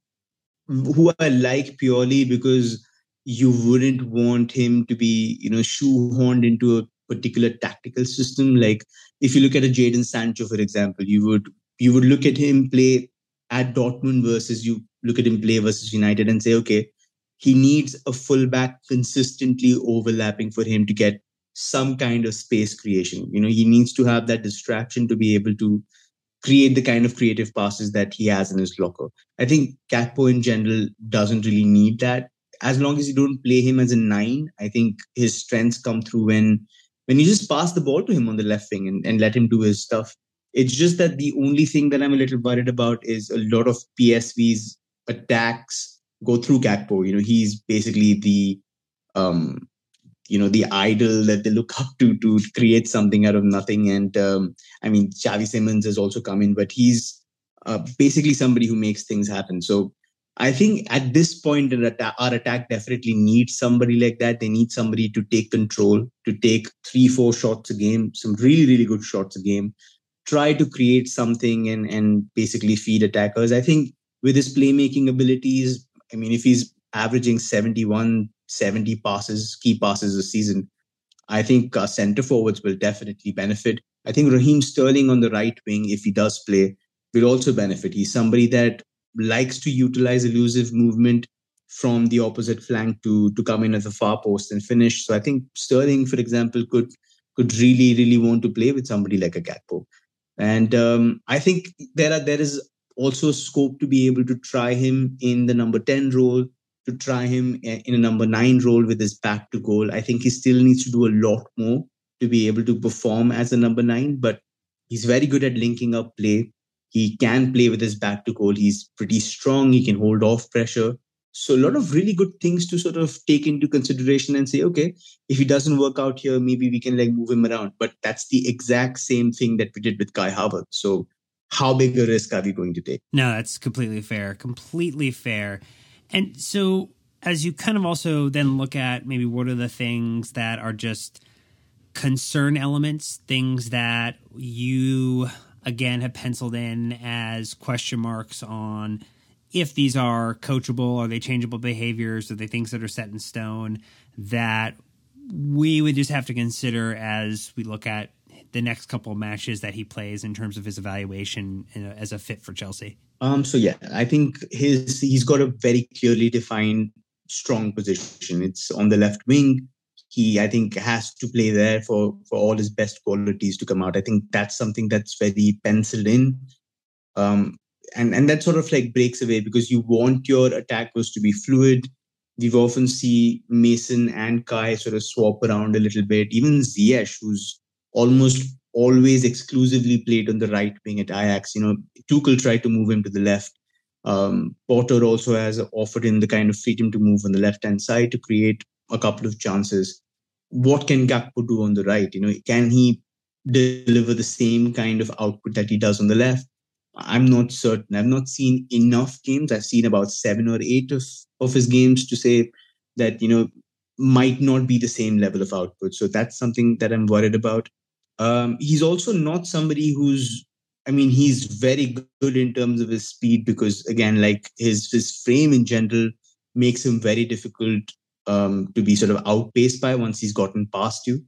who I like purely because you wouldn't want him to be, you know, shoehorned into a particular tactical system. Like if you look at a Jadon Sancho, for example, you would you would look at him play at Dortmund versus you look at him play versus United and say, okay, he needs a fullback consistently overlapping for him to get some kind of space creation. You know, he needs to have that distraction to be able to create the kind of creative passes that he has in his locker. I think Gakpo in general doesn't really need that. As long as you don't play him as a nine, I think his strengths come through when when you just pass the ball to him on the left wing and, and let him do his stuff. It's just that the only thing that I'm a little worried about is a lot of PSV's attacks go through Gakpo. You know, he's basically the um, you know, the idol that they look up to to create something out of nothing. And um, I mean, Xavi Simons has also come in, but he's uh, basically somebody who makes things happen. So I think at this point, our attack definitely needs somebody like that. They need somebody to take control, to take three, four shots a game, some really, really good shots a game, try to create something and, and basically feed attackers. I think with his playmaking abilities, I mean, if he's averaging 71, 70 passes, key passes a season, I think center forwards will definitely benefit. I think Raheem Sterling on the right wing, if he does play, will also benefit. He's somebody that likes to utilize elusive movement from the opposite flank to to come in at the far post and finish. So I think Sterling, for example, could could really really want to play with somebody like a Gakpo, and um, I think there are there is also scope to be able to try him in the number ten role, to try him in a number nine role with his back to goal. I think he still needs to do a lot more to be able to perform as a number nine, but he's very good at linking up play. He can play with his back to goal. He's pretty strong. He can hold off pressure. So a lot of really good things to sort of take into consideration and say, okay, if he doesn't work out here, maybe we can like move him around. But that's the exact same thing that we did with Kai Havertz. So how big a risk are we going to take? No, that's completely fair. Completely fair. And so as you kind of also then look at maybe what are the things that are just concern elements, things that you again have penciled in as question marks on if these are coachable, are they changeable behaviors, are they things that are set in stone that we would just have to consider as we look at the next couple of matches that he plays in terms of his evaluation as a fit for Chelsea? Um, so yeah, I think his he's got a very clearly defined strong position. It's on the left wing he I think has to play there for for all his best qualities to come out. I think that's something that's very penciled in. Um, and and that sort of like breaks away because you want your attackers to be fluid. we've often see Mason and Kai sort of swap around a little bit. Even Ziyech, who's almost always exclusively played on the right wing at Ajax. You know, Tuchel tried to move him to the left. Um, Potter also has offered him the kind of freedom to move on the left hand side to create a couple of chances. What can Gakpo do on the right? You know, can he deliver the same kind of output that he does on the left? I'm not certain. I've not seen enough games. I've seen about seven or eight of, of his games to say that, you know, might not be the same level of output. So that's something that I'm worried about. Um, he's also not somebody who's, I mean, he's very good in terms of his speed because, again, like his his frame in general makes him very difficult um, to be sort of outpaced by once he's gotten past you.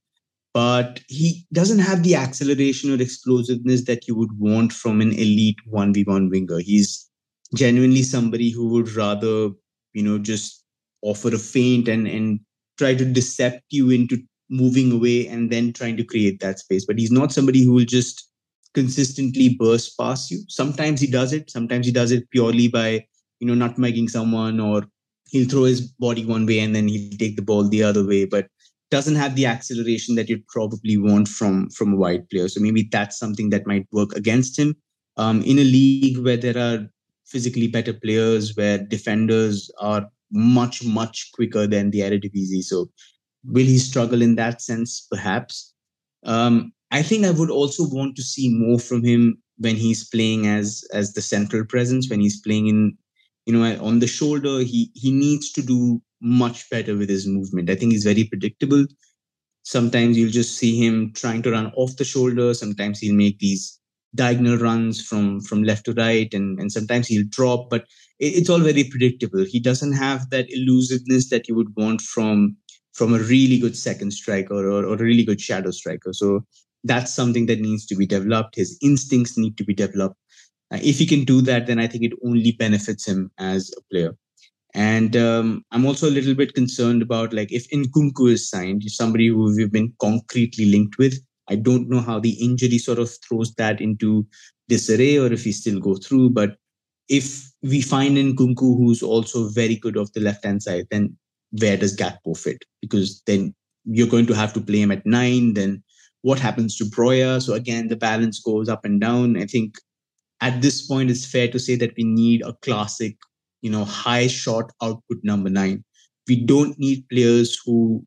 But he doesn't have the acceleration or explosiveness that you would want from an elite 1v1 winger. He's genuinely somebody who would rather, you know, just offer a feint and, and try to decept you into moving away and then trying to create that space. But he's not somebody who will just consistently burst past you. Sometimes he does it. Sometimes he does it purely by, you know, not nutmegging someone or he'll throw his body one way and then he'll take the ball the other way. But doesn't have the acceleration that you'd probably want from from a wide player. So maybe that's something that might work against him. Um, in a league where there are physically better players, where defenders are much much quicker than the Eredivisie. So Will he struggle in that sense? Perhaps. Um, I think I would also want to see more from him when he's playing as as the central presence. When he's playing in, you know, on the shoulder, he he needs to do much better with his movement. I think he's very predictable. Sometimes you'll just see him trying to run off the shoulder. Sometimes he'll make these diagonal runs from from left to right, and and sometimes he'll drop. But it, it's all very predictable. He doesn't have that elusiveness that you would want from from a really good second striker or, or a really good shadow striker. So that's something that needs to be developed. His instincts need to be developed. Uh, if he can do that, then I think it only benefits him as a player. And um, I'm also a little bit concerned about like if Nkunku is signed, somebody who we've been concretely linked with. I don't know how the injury sort of throws that into disarray or if he still go through. But if we find Nkunku who's also very good off the left hand side, then where does Gakpo fit? Because then you're going to have to play him at nine. Then what happens to Broja? So again, the balance goes up and down. I think at this point, it's fair to say that we need a classic, you know, high shot output number nine. We don't need players who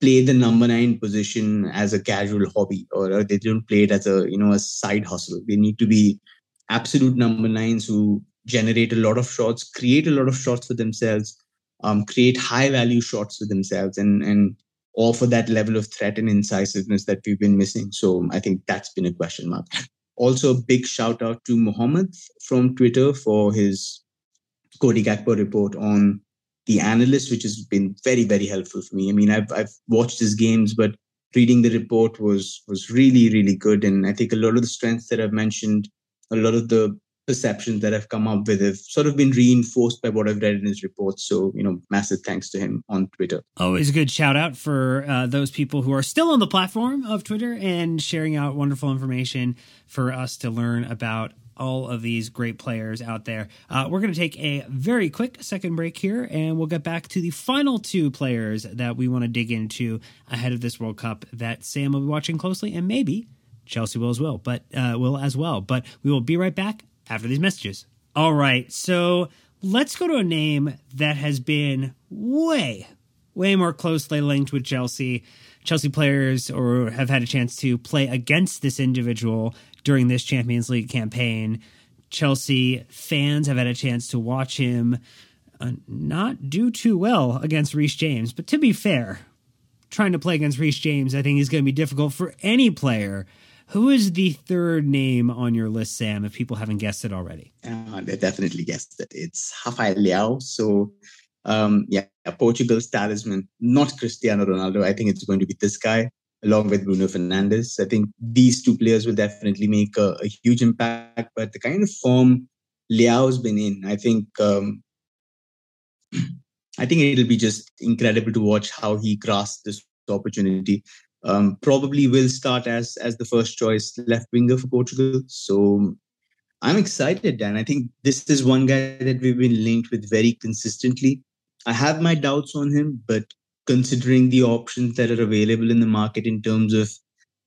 play the number nine position as a casual hobby or they don't play it as a, you know, a side hustle. They need to be absolute number nines who generate a lot of shots, create a lot of shots for themselves, um, create high value shots for themselves and and offer that level of threat and incisiveness that we've been missing. So I think that's been a question mark. Also, a big shout out to Mohammed from Twitter for his Cody Gakpo report on the analyst, which has been very, very helpful for me. I mean, I've I've watched his games, but reading the report was was really, really good. And I think a lot of the strengths that I've mentioned, a lot of the perceptions that I've come up with have sort of been reinforced by what I've read in his reports. So, you know, massive thanks to him on Twitter. Always a good shout out for uh, those people who are still on the platform of Twitter and sharing out wonderful information for us to learn about all of these great players out there. Uh, we're going to take a very quick second break here, and we'll get back to the final two players that we want to dig into ahead of this World Cup that Sam will be watching closely, and maybe Chelsea will as well. But uh, will as well. But we will be right back after these messages. All right, so let's go to a name that has been way, way more closely linked with Chelsea. Chelsea players or have had a chance to play against this individual during this Champions League campaign. Chelsea fans have had a chance to watch him uh, not do too well against Reece James. But to be fair, trying to play against Reece James, I think is going to be difficult for any player who is the third name on your list, Sam, if people haven't guessed it already? Uh, they definitely guessed it. It's Rafael Leao. So, um, yeah, Portugal's talisman, not Cristiano Ronaldo. I think it's going to be this guy along with Bruno Fernandes. I think these two players will definitely make a, a huge impact. But the kind of form Leao's been in, I think, um, (clears throat) I think it'll be just incredible to watch how he grasps this opportunity um, probably will start as as the first choice left winger for Portugal. So I'm excited, Dan. I think this is one guy that we've been linked with very consistently. I have my doubts on him, but considering the options that are available in the market in terms of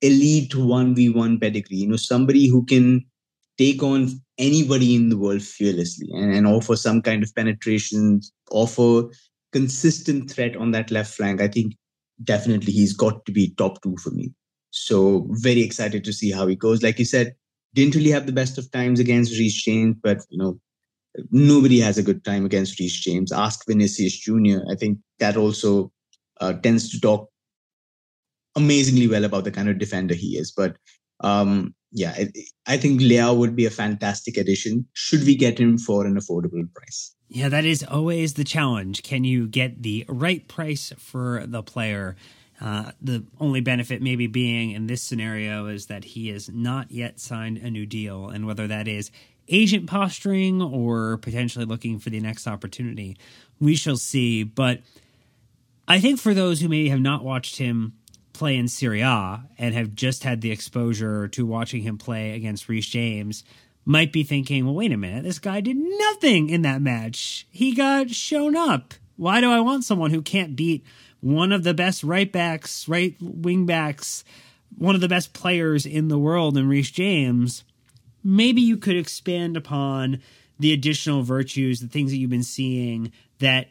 elite 1v1 pedigree, you know, somebody who can take on anybody in the world fearlessly and, and offer some kind of penetration, offer consistent threat on that left flank, I think definitely he's got to be top two for me. So very excited to see how he goes. Like you said, didn't really have the best of times against Reece James, but you know, nobody has a good time against Reece James. Ask Vinicius Jr. I think that also uh, tends to talk amazingly well about the kind of defender he is. But um, yeah, I, I think Leao would be a fantastic addition. Should we get him for an affordable price? Yeah, that is always the challenge. Can you get the right price for the player? Uh, the only benefit, maybe being in this scenario, is that he has not yet signed a new deal, and whether that is agent posturing or potentially looking for the next opportunity, we shall see. But I think for those who may have not watched him play in Serie A and have just had the exposure to watching him play against Reece James, might be thinking, well, wait a minute, this guy did nothing in that match. He got shown up. Why do I want someone who can't beat one of the best right backs, right wing backs, one of the best players in the world in Reece James? Maybe you could expand upon the additional virtues, the things that you've been seeing that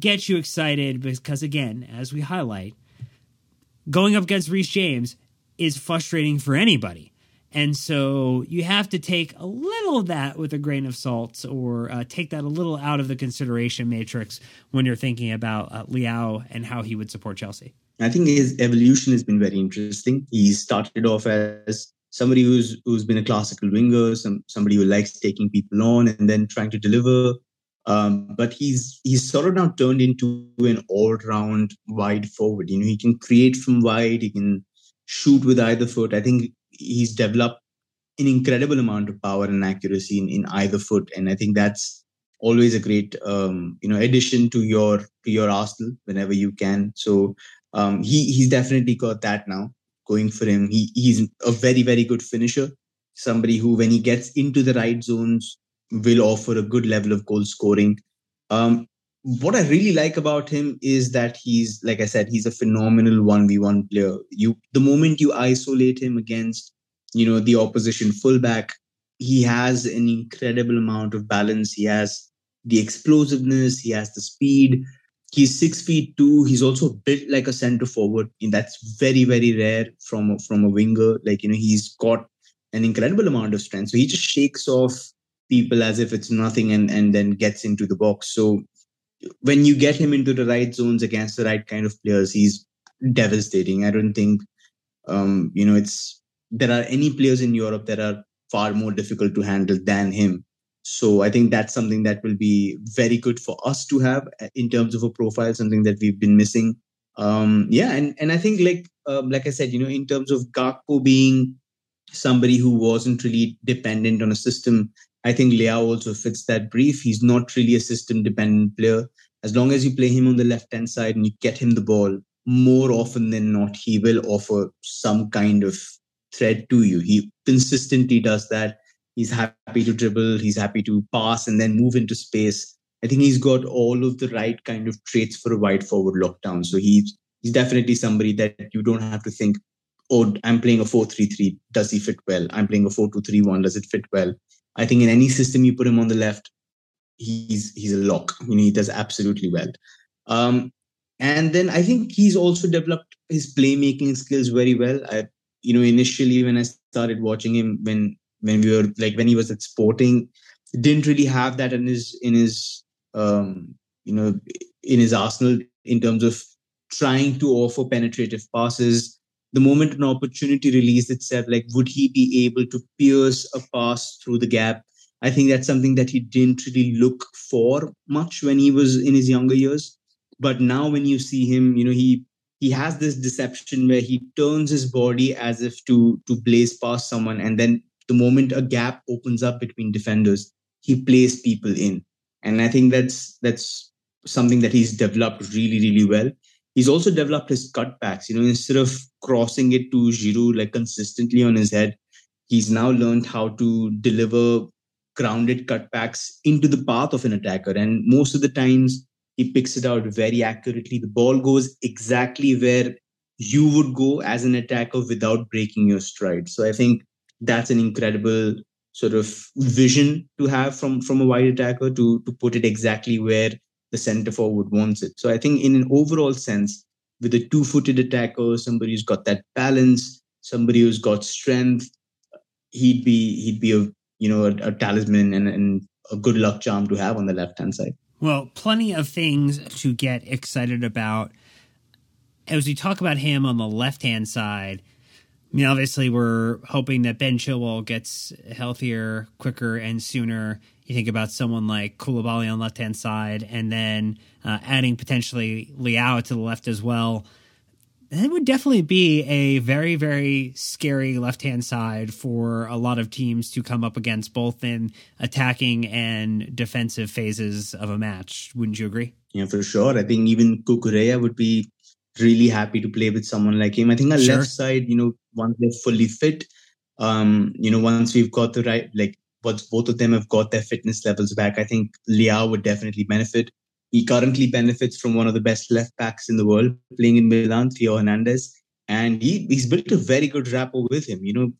get you excited because, again, as we highlight, going up against Reece James is frustrating for anybody. And so you have to take a little of that with a grain of salt or uh, take that a little out of the consideration matrix when you're thinking about uh, Leao and how he would support Chelsea. I think his evolution has been very interesting. He started off as somebody who's who's been a classical winger, some somebody who likes taking people on and then trying to deliver. Um, but he's he's sort of now turned into an all-round wide forward. You know, he can create from wide, he can shoot with either foot. I think he's developed an incredible amount of power and accuracy in, in either foot, and I think that's always a great um, you know addition to your to your arsenal whenever you can. So um, he he's definitely got that now going for him. He he's a very very good finisher, somebody who when he gets into the right zones will offer a good level of goal scoring. Um, what I really like about him is that he's, like I said, he's a phenomenal one v one player. You, the moment you isolate him against, you know, the opposition fullback, he has an incredible amount of balance. He has the explosiveness. He has the speed. He's six feet two. He's also built like a center forward, and that's very very rare from from a winger. Like you know, he's got an incredible amount of strength. So he just shakes off people as if it's nothing and and then gets into the box. So when you get him into the right zones against the right kind of players, he's devastating. I don't think um, you know it's there are any players in Europe that are far more difficult to handle than him. So I think that's something that will be very good for us to have uh, in terms of a profile, something that we've been missing. Um, yeah, and and I think like um, like I said, you know, in terms of Gakpo being somebody who wasn't really dependent on a system I think Leao also fits that brief. He's not really a system dependent player. As long as you play him on the left hand side and you get him the ball, more often than not, he will offer some kind of threat to you. He consistently does that. He's happy to dribble, he's happy to pass and then move into space. I think he's got all of the right kind of traits for a wide forward lockdown. So he's he's definitely somebody that you don't have to think, oh, I'm playing a 4-3-3. Does he fit well? I'm playing a 4-2-3-1. Does it fit well? I think in any system you put him on the left, he's he's a lock. You know, he does absolutely well. Um, and then I think he's also developed his playmaking skills very well. I, you know, initially when I started watching him, when when we were like when he was at Sporting, didn't really have that in his in his um, you know in his arsenal in terms of trying to offer penetrative passes the moment an opportunity released itself, like would he be able to pierce a pass through the gap? I think that's something that he didn't really look for much when he was in his younger years. But now when you see him, you know, he he has this deception where he turns his body as if to to blaze past someone, and then the moment a gap opens up between defenders, he plays people in. And I think that's that's something that he's developed really, really well he's also developed his cutbacks. You know, instead of crossing it to Giroud like consistently on his head, he's now learned how to deliver grounded cutbacks into the path of an attacker. And most of the times, He picks it out very accurately. The ball goes exactly where you would go as an attacker without breaking your stride. So I think that's an incredible sort of vision to have from from a wide attacker to to put it exactly where the center forward wants it. So I think in an overall sense, with a two-footed attacker, somebody who's got that balance, somebody who's got strength, he'd be he'd be a you know a, a talisman and, and a good luck charm to have on the left hand side. Well, plenty of things to get excited about. As we talk about him on the left hand side, I mean, obviously, we're hoping that Ben Chilwell gets healthier quicker and sooner. You think about someone like Koulibaly on the left hand side, and then uh, adding potentially Leao to the left as well. That would definitely be a very, very scary left hand side for a lot of teams to come up against, both in attacking and defensive phases of a match. Wouldn't you agree? Yeah, for sure. I think even Cucurella would be really happy to play with someone like him. I think our sure. left side, you know, once they're fully fit, um, you know, once we've got the right, like, once both of them have got their fitness levels back, I think Leao would definitely benefit. He currently benefits from one of the best left backs in the world playing in Milan, Theo Hernandez. And he, he's built a very good rapport with him. You know,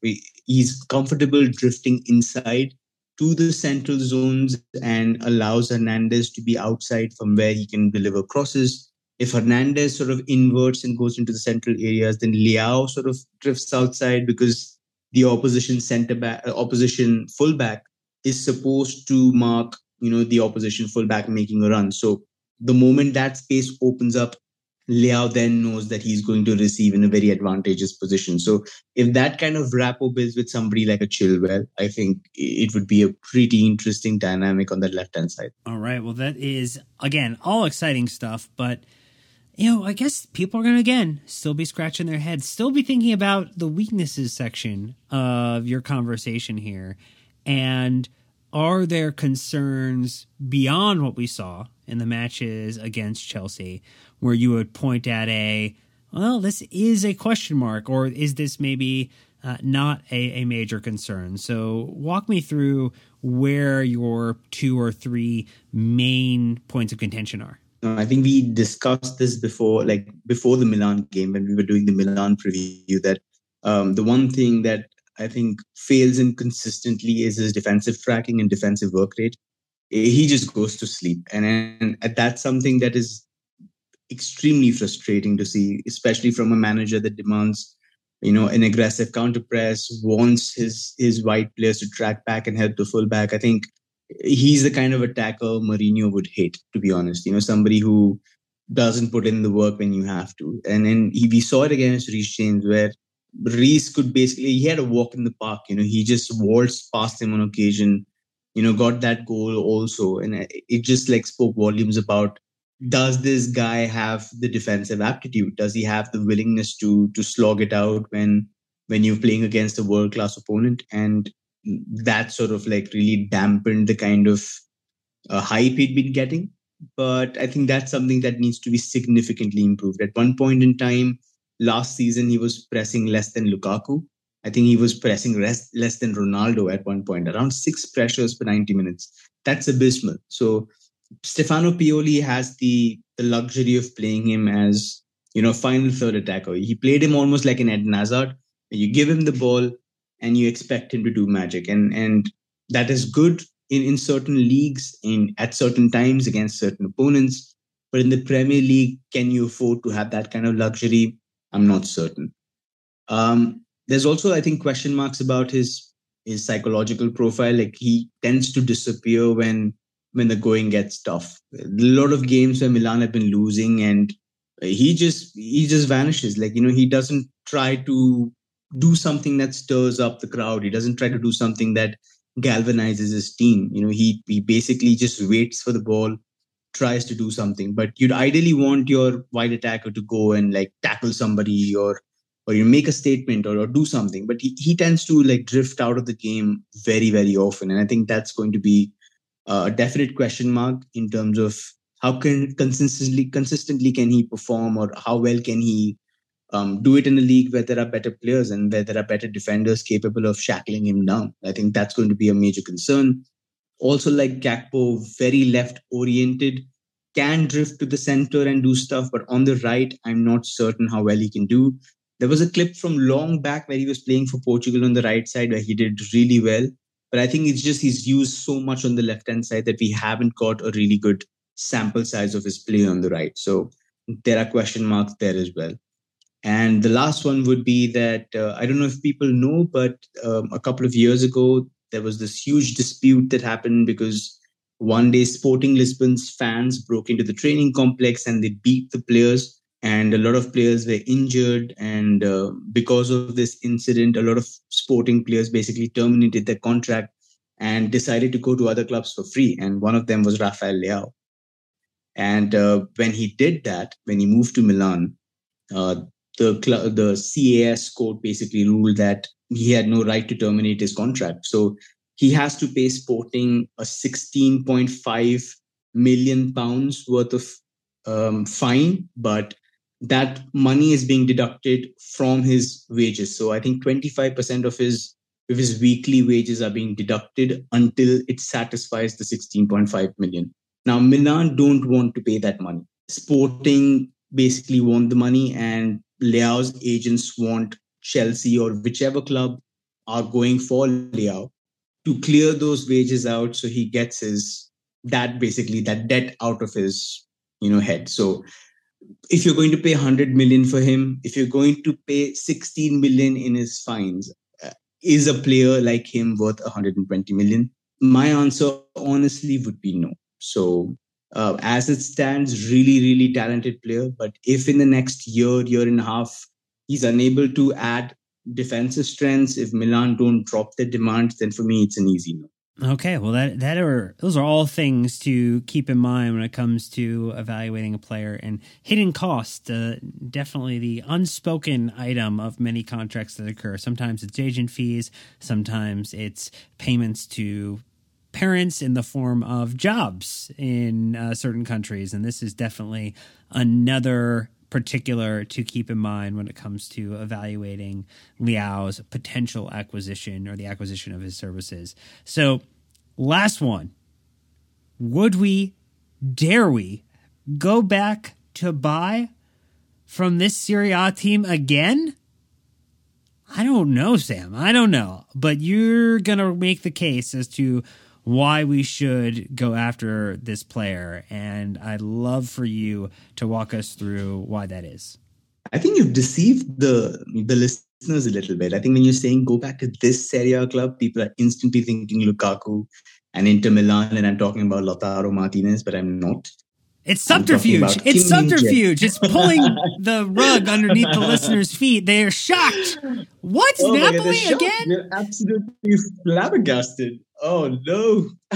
he's comfortable drifting inside to the central zones and allows Hernandez to be outside from where he can deliver crosses if Hernandez sort of inverts and goes into the central areas, then Leao sort of drifts outside because the opposition center back, uh, opposition fullback is supposed to mark, you know, the opposition fullback making a run. So the moment that space opens up, Leao then knows that he's going to receive in a very advantageous position. So if that kind of rapport builds with somebody like a Chilwell, I think it would be a pretty interesting dynamic on that left hand side. All right. Well, that is again all exciting stuff, but you know, I guess people are going to again still be scratching their heads, still be thinking about the weaknesses section of your conversation here. And are there concerns beyond what we saw in the matches against Chelsea where you would point at a, well, this is a question mark, or is this maybe uh, not a, a major concern? So, walk me through where your two or three main points of contention are. I think we discussed this before, like before the Milan game when we were doing the Milan preview. That um, the one thing that I think fails inconsistently is his defensive tracking and defensive work rate. He just goes to sleep, and, and that's something that is extremely frustrating to see, especially from a manager that demands, you know, an aggressive counter press, wants his his wide players to track back and help the fullback. I think he's the kind of attacker Mourinho would hate, to be honest. You know, somebody who doesn't put in the work when you have to. And then he, we saw it against Reece James where Reece could basically, he had a walk in the park. You know, he just waltzed past him on occasion, you know, got that goal also. And it just like spoke volumes about does this guy have the defensive aptitude? Does he have the willingness to to slog it out when when you're playing against a world class opponent? And that sort of like really dampened the kind of uh, hype he'd been getting. But I think that's something that needs to be significantly improved. At one point in time, last season, he was pressing less than Lukaku. I think he was pressing less, less than Ronaldo at one point, around six pressures per 90 minutes. That's abysmal. So Stefano Pioli has the, the luxury of playing him as, you know, final third attacker. He played him almost like an Eden Hazard. You give him the ball, and you expect him to do magic. And and that is good in, in certain leagues in at certain times against certain opponents. But in the premier league can you afford to have that kind of luxury? I'm not certain. Um, there's also i think question marks about his his psychological profile. Like he tends to disappear when when the going gets tough. A lot of games where milan have been losing and he just he just vanishes. Like you know he doesn't try to do something that stirs up the crowd. He doesn't try to do something that galvanizes his team. You know, he he basically just waits for the ball, tries to do something. But you'd ideally want your wide attacker to go and like tackle somebody or or you make a statement or, or do something. But he, he tends to like drift out of the game very, very often. And I think that's going to be a definite question mark in terms of how can consistently consistently can he perform or how well can he um, do it in a league where there are better players and where there are better defenders capable of shackling him down. I think that's going to be a major concern. Also, like Gakpo, very left oriented. can drift to the center and do stuff, but on the right, I'm not certain how well he can do. There was a clip from long back where he was playing for Portugal on the right side where he did really well. But I think it's just he's used so much on the left hand side that we haven't got a really good sample size of his play on the right. So there are question marks there as well. And the last one would be that uh, I don't know if people know, but um, a couple of years ago, there was this huge dispute that happened because one day Sporting Lisbon's fans broke into the training complex and they beat the players, and a lot of players were injured. And uh, because of this incident, a lot of Sporting players basically terminated their contract and decided to go to other clubs for free. And one of them was Rafael Leao. And uh, when he did that, when he moved to Milan, uh, the the CAS court basically ruled that he had no right to terminate his contract. So he has to pay Sporting a 16.5 million pounds worth of um, fine, but that money is being deducted from his wages. So I think 25% of his of his weekly wages are being deducted until it satisfies the 16.5 million. Now Milan don't want to pay that money. Sporting basically want the money and Leao's agents want Chelsea or whichever club are going for Leao to clear those wages out so he gets his that basically that debt out of his you know head. So if you're going to pay 100 million for him if you're going to pay 16 million in his fines uh, is a player like him worth 120 million? My answer honestly would be no. So uh, as it stands, really, really talented player. But if in the next year, year and a half, he's unable to add defensive strengths, if Milan don't drop their demands, then for me, it's an easy no. Okay, well that that are those are all things to keep in mind when it comes to evaluating a player and hidden cost. Uh, definitely the unspoken item of many contracts that occur. Sometimes it's agent fees, sometimes it's payments to parents in the form of jobs in uh, certain countries. And this is definitely another particular to keep in mind when it comes to evaluating Leao's potential acquisition or the acquisition of his services. So, last one. Would we, dare we, go back to buy from this Serie A team again? I don't know, Sam. I don't know. But you're going to make the case as to why we should go after this player. And I'd love for you to walk us through why that is. I think you've deceived the the listeners a little bit. I think when you're saying go back to this Serie A club, people are instantly thinking Lukaku and Inter Milan, and I'm talking about Lautaro Martinez, but I'm not. It's subterfuge. It's subterfuge. It's pulling (laughs) the rug underneath the listeners' feet. They are shocked. What? Oh Napoli God, again? They're absolutely flabbergasted. Oh no. (laughs)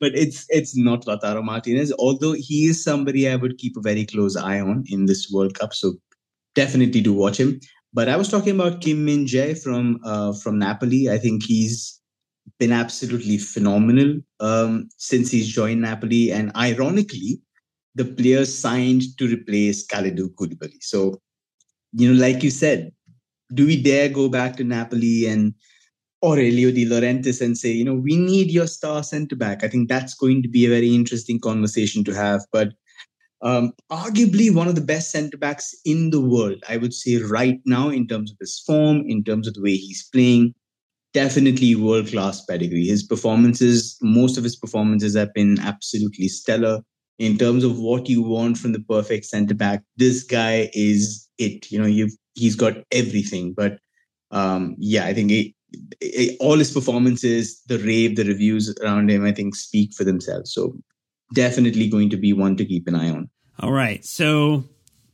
but it's it's not Lautaro Martinez, although he is somebody I would keep a very close eye on in this World Cup. So definitely do watch him. But I was talking about Kim Min Jae from uh, from Napoli. I think he's been absolutely phenomenal um, since he's joined Napoli. And ironically, the player signed to replace Kalidou Koulibaly. So, you know, like you said, do we dare go back to Napoli and Aurelio Di Laurentiis and say, you know, we need your star centre back? I think that's going to be a very interesting conversation to have. But um, arguably one of the best centre backs in the world, I would say, right now, in terms of his form, in terms of the way he's playing definitely world class pedigree. His performances, most of his performances have been absolutely stellar. In terms of what you want from the perfect centre back, this guy is it. You know, you've he's got everything. But um, yeah, I think it, it, all his performances, the rave, the reviews around him, I think speak for themselves. So definitely going to be one to keep an eye on. All right, so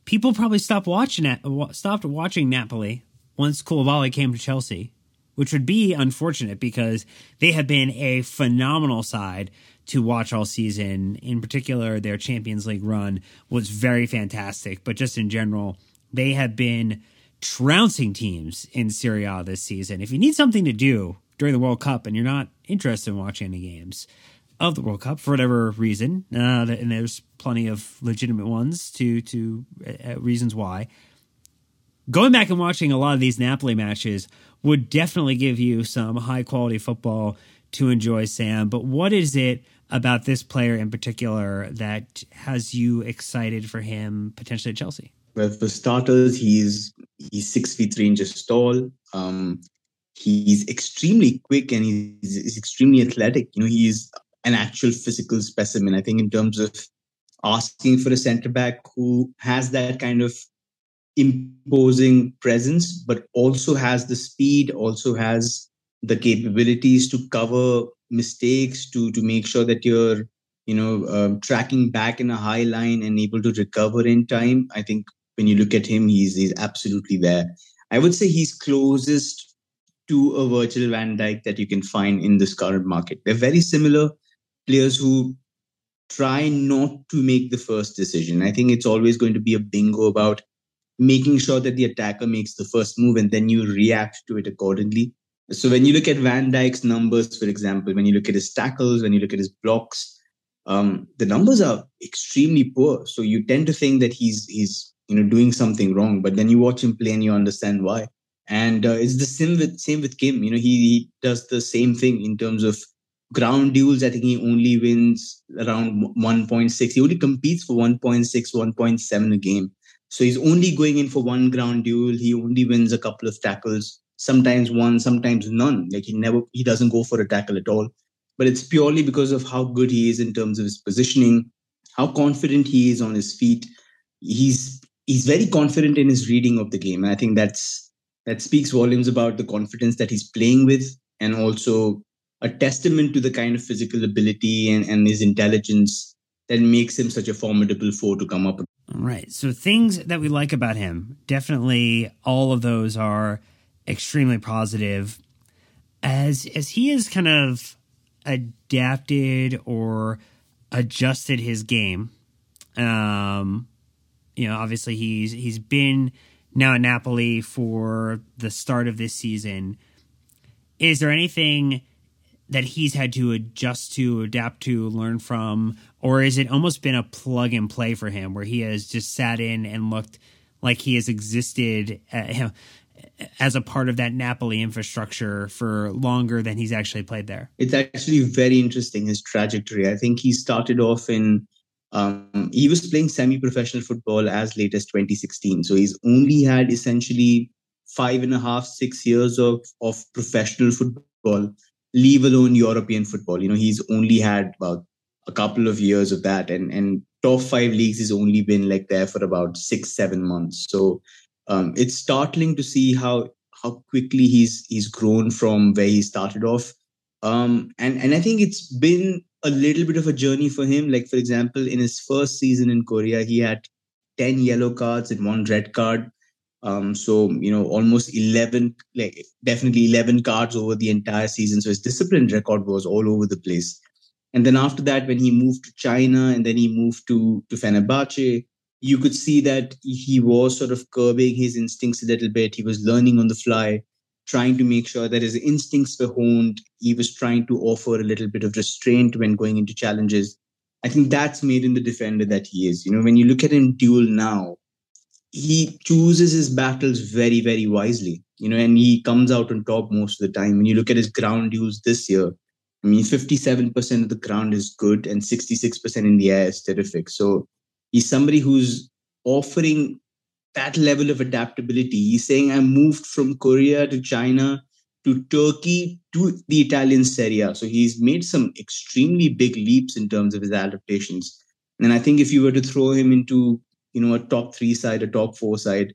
people probably stopped watching stopped watching Napoli once Koulibaly came to Chelsea which would be unfortunate because they have been a phenomenal side to watch all season. In particular, their Champions League run was very fantastic, but just in general, they have been trouncing teams in Serie A this season. If you need something to do during the World Cup and you're not interested in watching any games of the World Cup for whatever reason, uh, and there's plenty of legitimate ones to to uh, reasons why. Going back and watching a lot of these Napoli matches would definitely give you some high quality football to enjoy, Sam. But what is it about this player in particular that has you excited for him potentially at Chelsea? Well, for starters, he's he's six feet three inches tall. Um, he's extremely quick and he's, he's extremely athletic. You know, he's an actual physical specimen. I think in terms of asking for a centre back who has that kind of imposing presence, but also has the speed, also has the capabilities to cover mistakes, to to make sure that you're you know uh, tracking back in a high line and able to recover in time. I think when you look at him, he's he's absolutely there. I would say he's closest to a Virgil Van Dijk that you can find in this current market. They're very similar players who try not to make the first decision. I think it's always going to be a bingo about making sure that the attacker makes the first move and then you react to it accordingly. So when you look at Van Dijk's numbers, for example, when you look at his tackles, when you look at his blocks, um, the numbers are extremely poor. So you tend to think that he's he's you know doing something wrong, but then you watch him play and you understand why. And uh, it's the same with same with Kim. You know, he, he does the same thing in terms of ground duels. I think he only wins around 1.6. He only competes for 1.6, 1.7 a game. So he's only going in for one ground duel. He only wins a couple of tackles, sometimes one, sometimes none. Like he never, he doesn't go for a tackle at all. But it's purely because of how good he is in terms of his positioning, how confident he is on his feet. He's he's very confident in his reading of the game. And I think that's that speaks volumes about the confidence that he's playing with and also a testament to the kind of physical ability and, and his intelligence that makes him such a formidable foe to come up. All right. So things that we like about him, definitely all of those are extremely positive. As as he has kind of adapted or adjusted his game, um, you know, obviously he's he's been now at Napoli for the start of this season. Is there anything that he's had to adjust to, adapt to, learn from, or is it almost been a plug and play for him where he has just sat in and looked like he has existed uh, (laughs) as a part of that Napoli infrastructure for longer than he's actually played there? It's actually very interesting his trajectory. I think he started off in um, he was playing semi-professional football as late as 2016. So he's only had essentially five and a half, six years of of professional football, leave alone European football. You know, he's only had about a couple of years of that, and and top five leagues has only been like there for about six, seven months. So um, it's startling to see how how quickly he's he's grown from where he started off. Um, and and I think it's been a little bit of a journey for him. Like, for example, in his first season in Korea, he had 10 yellow cards and one red card. Um, so, you know, almost 11, like definitely 11 cards over the entire season. So his discipline record was all over the place. And then after that, when he moved to China and then he moved to, to Fenerbahce, you could see that he was sort of curbing his instincts a little bit. He was learning on the fly trying to make sure that his instincts were honed. He was trying to offer a little bit of restraint when going into challenges. I think that's made him the defender that he is. You know, when you look at him duel now, he chooses his battles very, very wisely. You know, and he comes out on top most of the time. When you look at his ground duels this year, I mean, 57% of the ground is good and 66% in the air is terrific. So he's somebody who's offering that level of adaptability. He's saying, I moved from Korea to China to Turkey to the Italian Serie A. So he's made some extremely big leaps in terms of his adaptations. And I think if you were to throw him into, you know, a top three side, a top four side,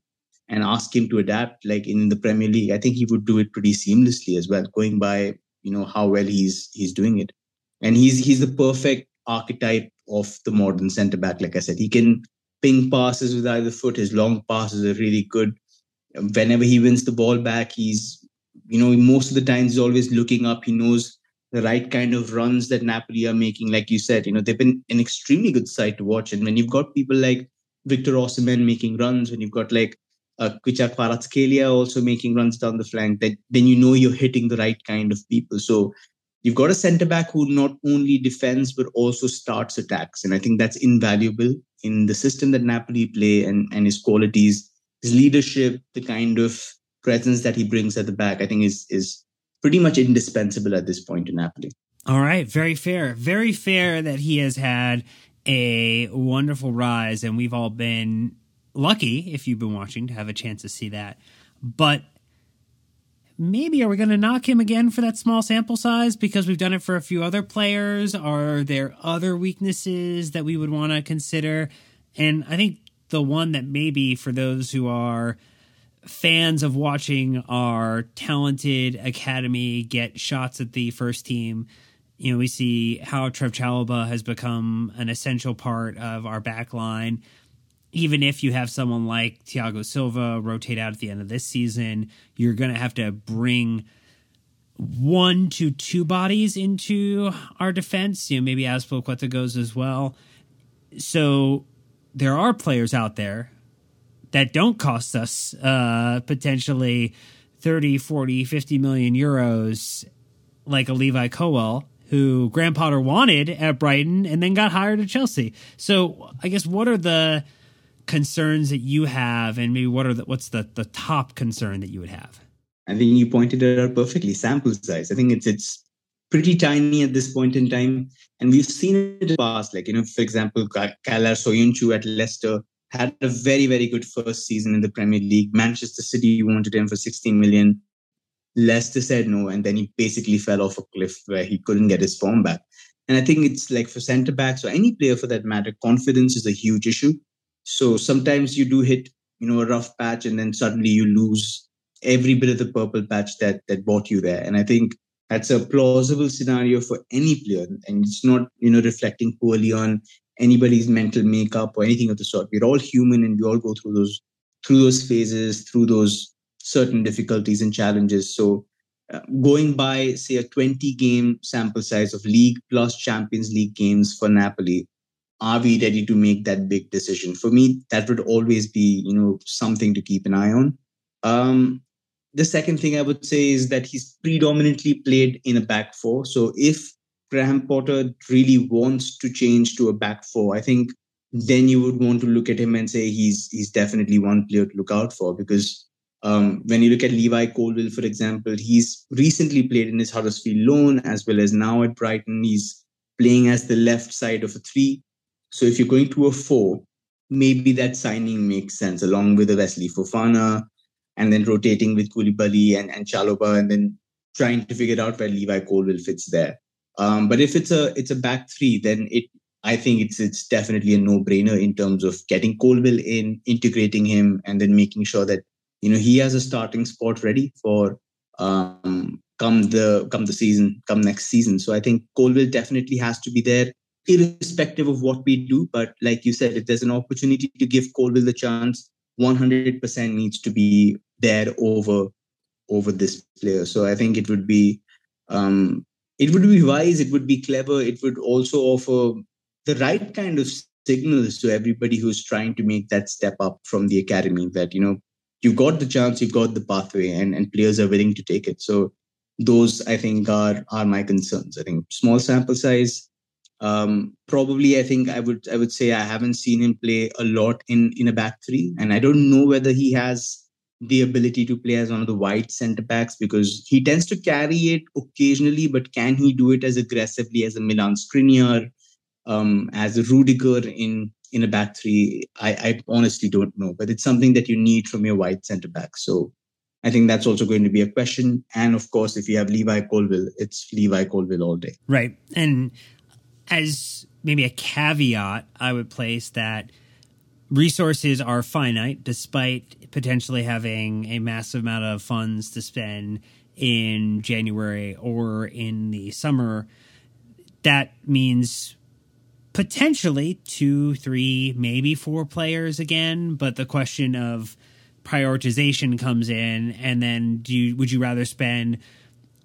and ask him to adapt like in the Premier League, I think he would do it pretty seamlessly as well, going by, you know, how well he's he's doing it. And he's he's the perfect archetype of the modern centre back. Like I said, he can ping passes with either foot. His long passes are really good. Whenever he wins the ball back, he's, you know, most of the times he's always looking up. He knows the right kind of runs that Napoli are making. Like you said, you know, they've been an extremely good side to watch. And when you've got people like Victor Osimhen making runs, when you've got like uh, Khvicha Kvaratskhelia also making runs down the flank, that then you know you're hitting the right kind of people. So you've got a centre back who not only defends but also starts attacks, and I think that's invaluable in the system that Napoli play and, and his qualities, his leadership, the kind of presence that he brings at the back, I think is is pretty much indispensable at this point in Napoli. All right, very fair. Very fair that he has had a wonderful rise, and we've all been lucky, if you've been watching, to have a chance to see that. But maybe are we going to knock him again for that small sample size because we've done it for a few other players? Are there other weaknesses that we would want to consider? And I think the one that maybe for those who are fans of watching our talented academy get shots at the first team you know, we see how Trev Chalobah has become an essential part of our back line. Even if you have someone like Thiago Silva rotate out at the end of this season, you're going to have to bring one to two bodies into our defense. You know, maybe Azpilicueta goes as well. So there are players out there that don't cost us uh, potentially 30, 40, 50 million euros like a Levi Colwill who Graham Potter wanted at Brighton and then got hired at Chelsea. So I guess what are the concerns that you have, and maybe what are the, what's the the top concern that you would have? I think you pointed it out perfectly. Sample size. I think it's it's pretty tiny at this point in time, and we've seen it in the past. Like you know, for example, Caglar Soyuncu at Leicester had a very very good first season in the Premier League. Manchester City wanted him for 16 million. Leicester said no, and then he basically fell off a cliff where he couldn't get his form back. And I think it's like for centre backs or any player for that matter, confidence is a huge issue. So sometimes you do hit, you know, a rough patch, and then suddenly you lose every bit of the purple patch that that brought you there. And I think that's a plausible scenario for any player, and it's not, you know, reflecting poorly on anybody's mental makeup or anything of the sort. We're all human, and we all go through those through those phases, through those certain difficulties and challenges. So, uh, going by, say, a 20 game sample size of league plus Champions League games for Napoli, are we ready to make that big decision? For me, that would always be, you know, something to keep an eye on. Um, the second thing I would say is that he's predominantly played in a back four. So if Graham Potter really wants to change to a back four, I think then you would want to look at him and say he's he's definitely one player to look out for because um, when you look at Levi Colwill, for example, he's recently played in his Huddersfield loan as well as now at Brighton. He's playing as the left side of a three. So if you're going to a four, maybe that signing makes sense along with a Wesley Fofana and then rotating with Koulibaly and, and Chalobah and then trying to figure out where Levi Colwill fits there. Um, but if it's a it's a back three, then it I think it's it's definitely a no brainer in terms of getting Colwill in, integrating him, and then making sure that you know he has a starting spot ready for um, come the come the season, come next season. So I think Colwill definitely has to be there, irrespective of what we do. But like you said, if there's an opportunity to give Colwill the chance, 100% needs to be there over over this player. So I think it would be um, it would be wise, it would be clever, it would also offer the right kind of signals to everybody who's trying to make that step up from the academy that you know you've got the chance, you've got the pathway, and, and players are willing to take it. So those I think are are my concerns. I think small sample size. Um, probably I think I would I would say I haven't seen him play a lot in in a back three, and I don't know whether he has the ability to play as one of the wide centre backs because he tends to carry it occasionally, but can he do it as aggressively as a Milan Skriniar, um, as a Rudiger in in a back three, I, I honestly don't know, but it's something that you need from your wide centre back. So I think that's also going to be a question. And of course, if you have Levi Colwill, it's Levi Colwill all day. Right. And as maybe a caveat, I would place that resources are finite despite potentially having a massive amount of funds to spend in January or in the summer. That means potentially two, three, maybe four players again. But the question of prioritization comes in, and then do you, would you rather spend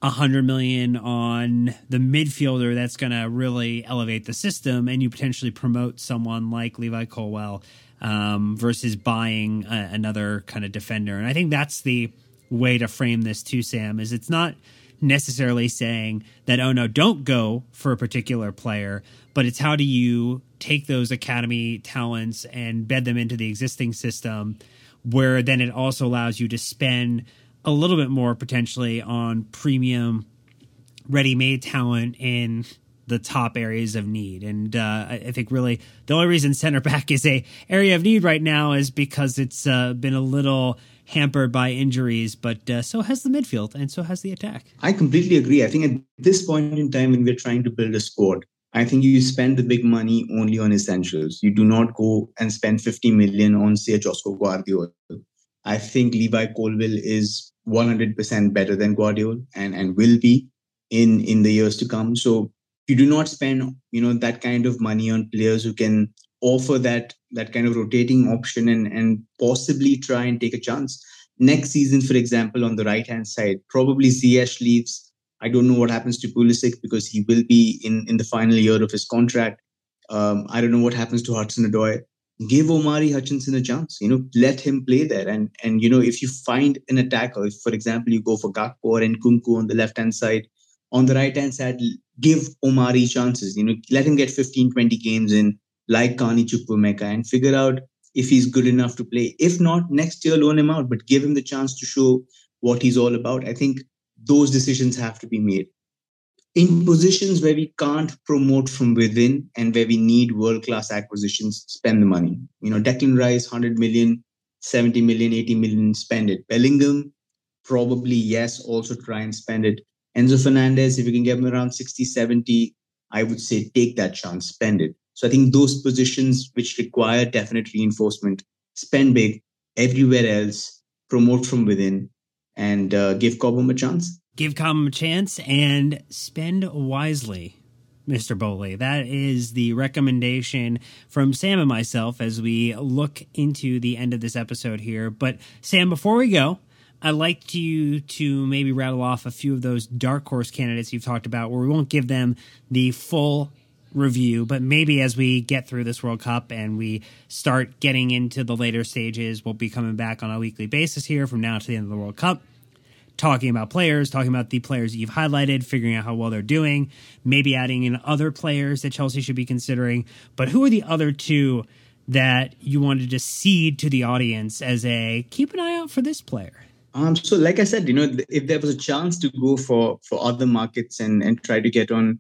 a hundred million on the midfielder that's going to really elevate the system, and you potentially promote someone like Levi Colwill um, versus buying a, another kind of defender? And I think that's the way to frame this too, Sam. Is it's not necessarily saying that oh no don't go for a particular player but it's how do you take those academy talents and bed them into the existing system where then it also allows you to spend a little bit more potentially on premium ready-made talent in the top areas of need. And uh, I think really the only reason center back is a area of need right now is because it's uh, been a little hampered by injuries, but uh, so has the midfield and so has the attack. I completely agree. I think at this point in time, when we're trying to build a squad, I think you spend the big money only on essentials. You do not go and spend 50 million on, say, Josko Gvardiol. I think Levi Colwill is 100% better than Gvardiol and, and will be in, in the years to come. So you do not spend, you know, that kind of money on players who can offer that that kind of rotating option and and possibly try and take a chance. Next season, for example, on the right hand side, probably Ziyech leaves. I don't know what happens to Pulisic because he will be in in the final year of his contract. Um, I don't know what happens to Hudson Odoi. Give Omari Hutchinson a chance. You know, let him play there. And and you know, if you find an attacker, if for example you go for Gakpo or Nkunku on the left hand side, on the right hand side, give Omari chances. You know, let him get 15, 20 games in like Carney Chukwuemeka and figure out if he's good enough to play. If not, next year loan him out, but give him the chance to show what he's all about. I think those decisions have to be made. In positions where we can't promote from within and where we need world class acquisitions, spend the money. You know, Declan Rice, 100 million, 70 million, 80 million, spend it. Bellingham, probably yes, also try and spend it. Enzo Fernandez, if you can get him around 60, 70, I would say take that chance, spend it. So I think those positions which require definite reinforcement, spend big everywhere else, promote from within, and uh, give Cobham a chance. Give Cobham a chance and spend wisely. Mr. Boehly. That is the recommendation from Sam and myself as we look into the end of this episode here. But Sam, before we go, I'd like you to maybe rattle off a few of those dark horse candidates you've talked about where we won't give them the full review, but maybe as we get through this World Cup and we start getting into the later stages, we'll be coming back on a weekly basis here from now to the end of the World Cup, talking about players, talking about the players that you've highlighted, figuring out how well they're doing, maybe adding in other players that Chelsea should be considering. But who are the other two that you wanted to seed to the audience as a keep an eye out for this player? Um, so like I said, you know, if there was a chance to go for for other markets and and try to get on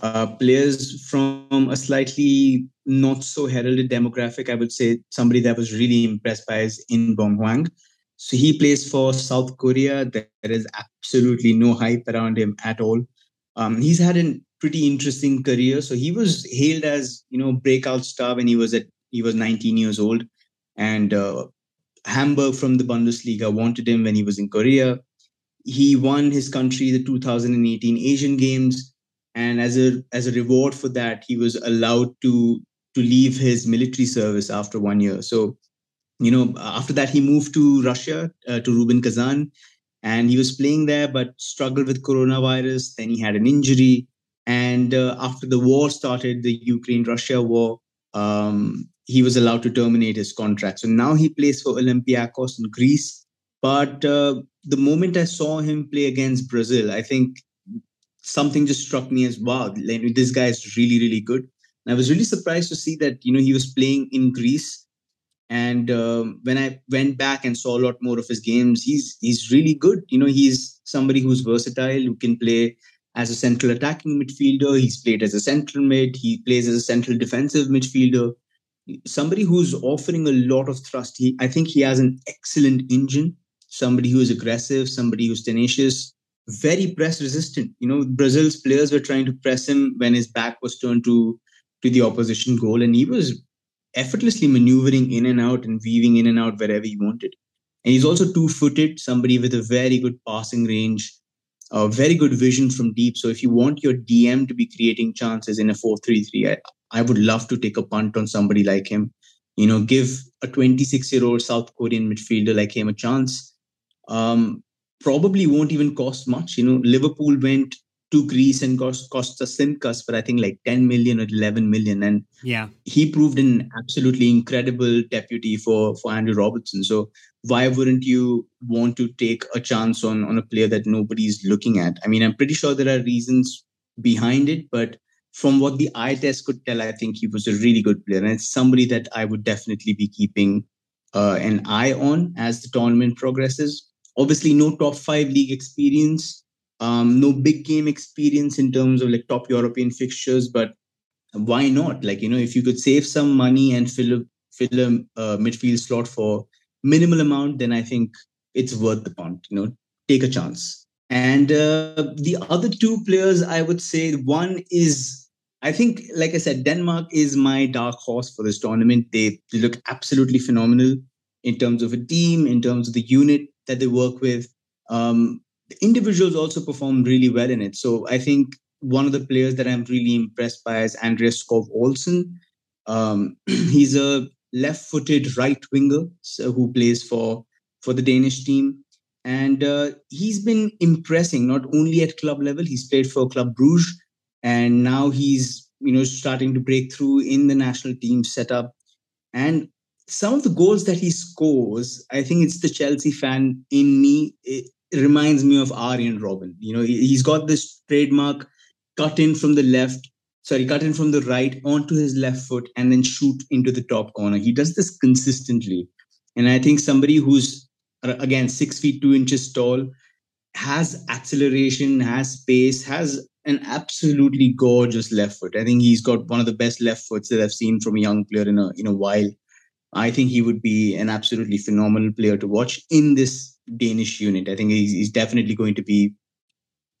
uh, players from a slightly not so heralded demographic. I would say somebody that was really impressed by is Inbeom Hwang. So he plays for South Korea. There is absolutely no hype around him at all. Um, he's had a pretty interesting career. So he was hailed as you know breakout star when he was at he was 19 years old, and uh, Hamburg from the Bundesliga wanted him when he was in Korea. He won his country the 2018 Asian Games and as a as a reward for that he was allowed to to leave his military service after one year so you know after that he moved to russia uh, to rubin kazan and he was playing there but struggled with coronavirus then he had an injury and uh, after the war started the ukraine russia war um, he was allowed to terminate his contract so now he plays for olympiacos in greece but uh, the moment i saw him play against brazil i think something just struck me as wow, this guy is really, really good. And I was really surprised to see that you know he was playing in Greece. And um, when I went back and saw a lot more of his games, he's he's really good. You know, he's somebody who's versatile, who can play as a central attacking midfielder. He's played as a central mid. He plays as a central defensive midfielder. Somebody who's offering a lot of thrust. He, I think he has an excellent engine. Somebody who is aggressive. Somebody who's tenacious very press resistant. You know, Brazil's players were trying to press him when his back was turned to to the opposition goal, and he was effortlessly maneuvering in and out and weaving in and out wherever he wanted. And he's also two-footed, somebody with a very good passing range, a very good vision from deep. So if you want your DM to be creating chances in a 4-3-3, I, I would love to take a punt on somebody like him. You know, give a 26-year-old South Korean midfielder like him a chance. Um, probably won't even cost much. You know, Liverpool went to Greece and cost Kostas Tsimikas for I think like 10 million or 11 million, and yeah, he proved an absolutely incredible deputy for for Andrew Robertson. So why wouldn't you want to take a chance on on a player that nobody's looking at? I mean, I'm pretty sure there are reasons behind it, but from what the eye test could tell, I think he was a really good player, and it's somebody that I would definitely be keeping uh, an eye on as the tournament progresses obviously no top five league experience Um, no big game experience in terms of like top European fixtures, but why not? Like you know, if you could save some money and fill a fill a uh, midfield slot for minimal amount, then I think it's worth the punt. You know, take a chance. And uh, the other two players, I would say, one is I think, like I said, Denmark is my dark horse for this tournament. They look absolutely phenomenal in terms of a team, in terms of the unit that they work with. Um, the individuals also perform really well in it. So I think one of the players that I'm really impressed by is Andreas Skov Olsen. Um, (clears throat) he's a left-footed right winger so, who plays for for the Danish team, and uh, he's been impressing not only at club level. He's played for Club Bruges, and now he's you know starting to break through in the national team setup. And some of the goals that he scores, I think it's the Chelsea fan in me. It reminds me of Arjen Robben. You know, he's got this trademark cut in from the left, sorry, cut in from the right onto his left foot and then shoot into the top corner. He does this consistently. And I think somebody who's, uh, again, six feet two inches tall, has acceleration, has space, has an absolutely gorgeous left foot. I think he's got one of the best left foots that I've seen from a young player in a in a while. I think he would be an absolutely phenomenal player to watch in this Danish unit. I think he's, he's definitely going to be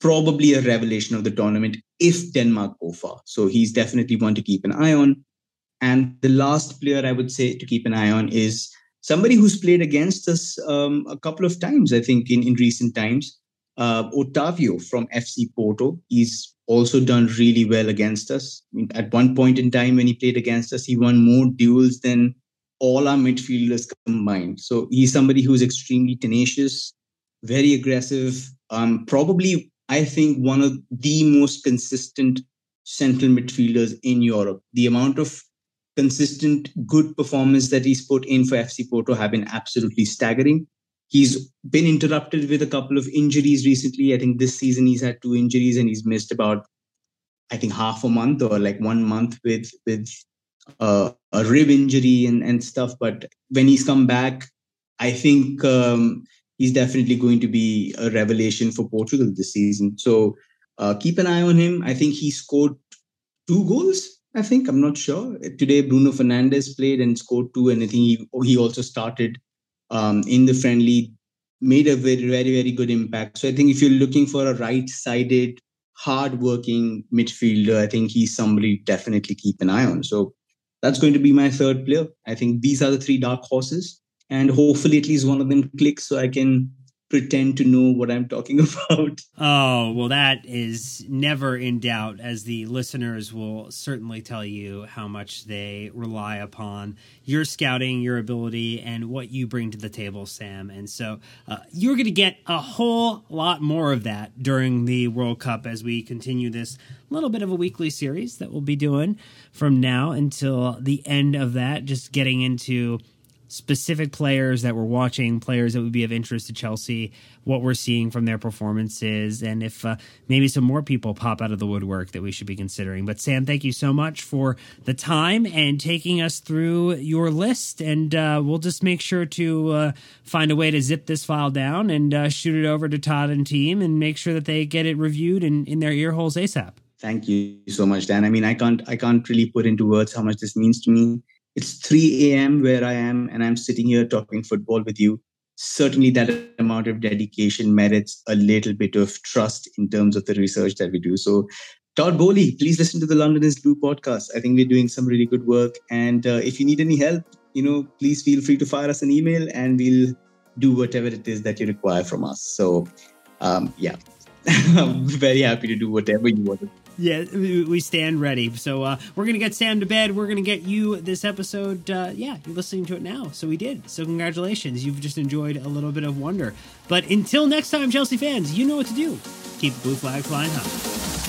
probably a revelation of the tournament if Denmark go far. So he's definitely one to keep an eye on. And the last player I would say to keep an eye on is somebody who's played against us um, a couple of times, I think, in, in recent times. Uh, Otavio from FC Porto. He's also done really well against us. I mean, at one point in time, when he played against us, he won more duels than all our midfielders combined. So he's somebody who's extremely tenacious, very aggressive, um, probably I think, one of the most consistent central midfielders in Europe. The amount of consistent good performance that he's put in for FC Porto have been absolutely staggering. He's been interrupted with a couple of injuries recently. I think this season he's had two injuries and he's missed about, I think, half a month or like one month with with uh, a rib injury and, and stuff. But when he's come back, I think um, he's definitely going to be a revelation for Portugal this season. So uh, keep an eye on him. I think he scored two goals. I think I'm not sure. Today, Bruno Fernandes played and scored two, and I think he he also started um, in the friendly, made a very very very good impact. So I think if you're looking for a right-sided, hard-working midfielder, I think he's somebody definitely keep an eye on. So that's going to be my third player. I think these are the three dark horses and hopefully at least one of them clicks so I can pretend to know what I'm talking (laughs) about. Oh, well, that is never in doubt, as the listeners will certainly tell you how much they rely upon your scouting, your ability, and what you bring to the table, Sam. And so uh, you're going to get a whole lot more of that during the World Cup as we continue this little bit of a weekly series that we'll be doing from now until the end of that, just getting into specific players that we're watching, players that would be of interest to Chelsea, what we're seeing from their performances, and if uh, maybe some more people pop out of the woodwork that we should be considering. But Sam, thank you so much for the time and taking us through your list. And uh, we'll just make sure to uh, find a way to zip this file down and uh, shoot it over to Todd and team and make sure that they get it reviewed in, in their ear holes ASAP. Thank you so much, Dan. I mean, I can't I can't really put into words how much this means to me it's 3 a.m. where I am, and I'm sitting here talking football with you. Certainly, that amount of dedication merits a little bit of trust in terms of the research that we do. So, Todd Boehly, please listen to the London is Blue podcast. I think we're doing some really good work. And uh, if you need any help, you know, please feel free to fire us an email and we'll do whatever it is that you require from us. So, um, yeah, (laughs) I'm very happy to do whatever you want to yeah, we stand ready. So uh, we're gonna get Sam to bed. We're gonna get you this episode. Uh, yeah, you're listening to it now, so we did. So congratulations, you've just enjoyed a little bit of wonder. But until next time, Chelsea fans, you know what to do. Keep the blue flag flying high.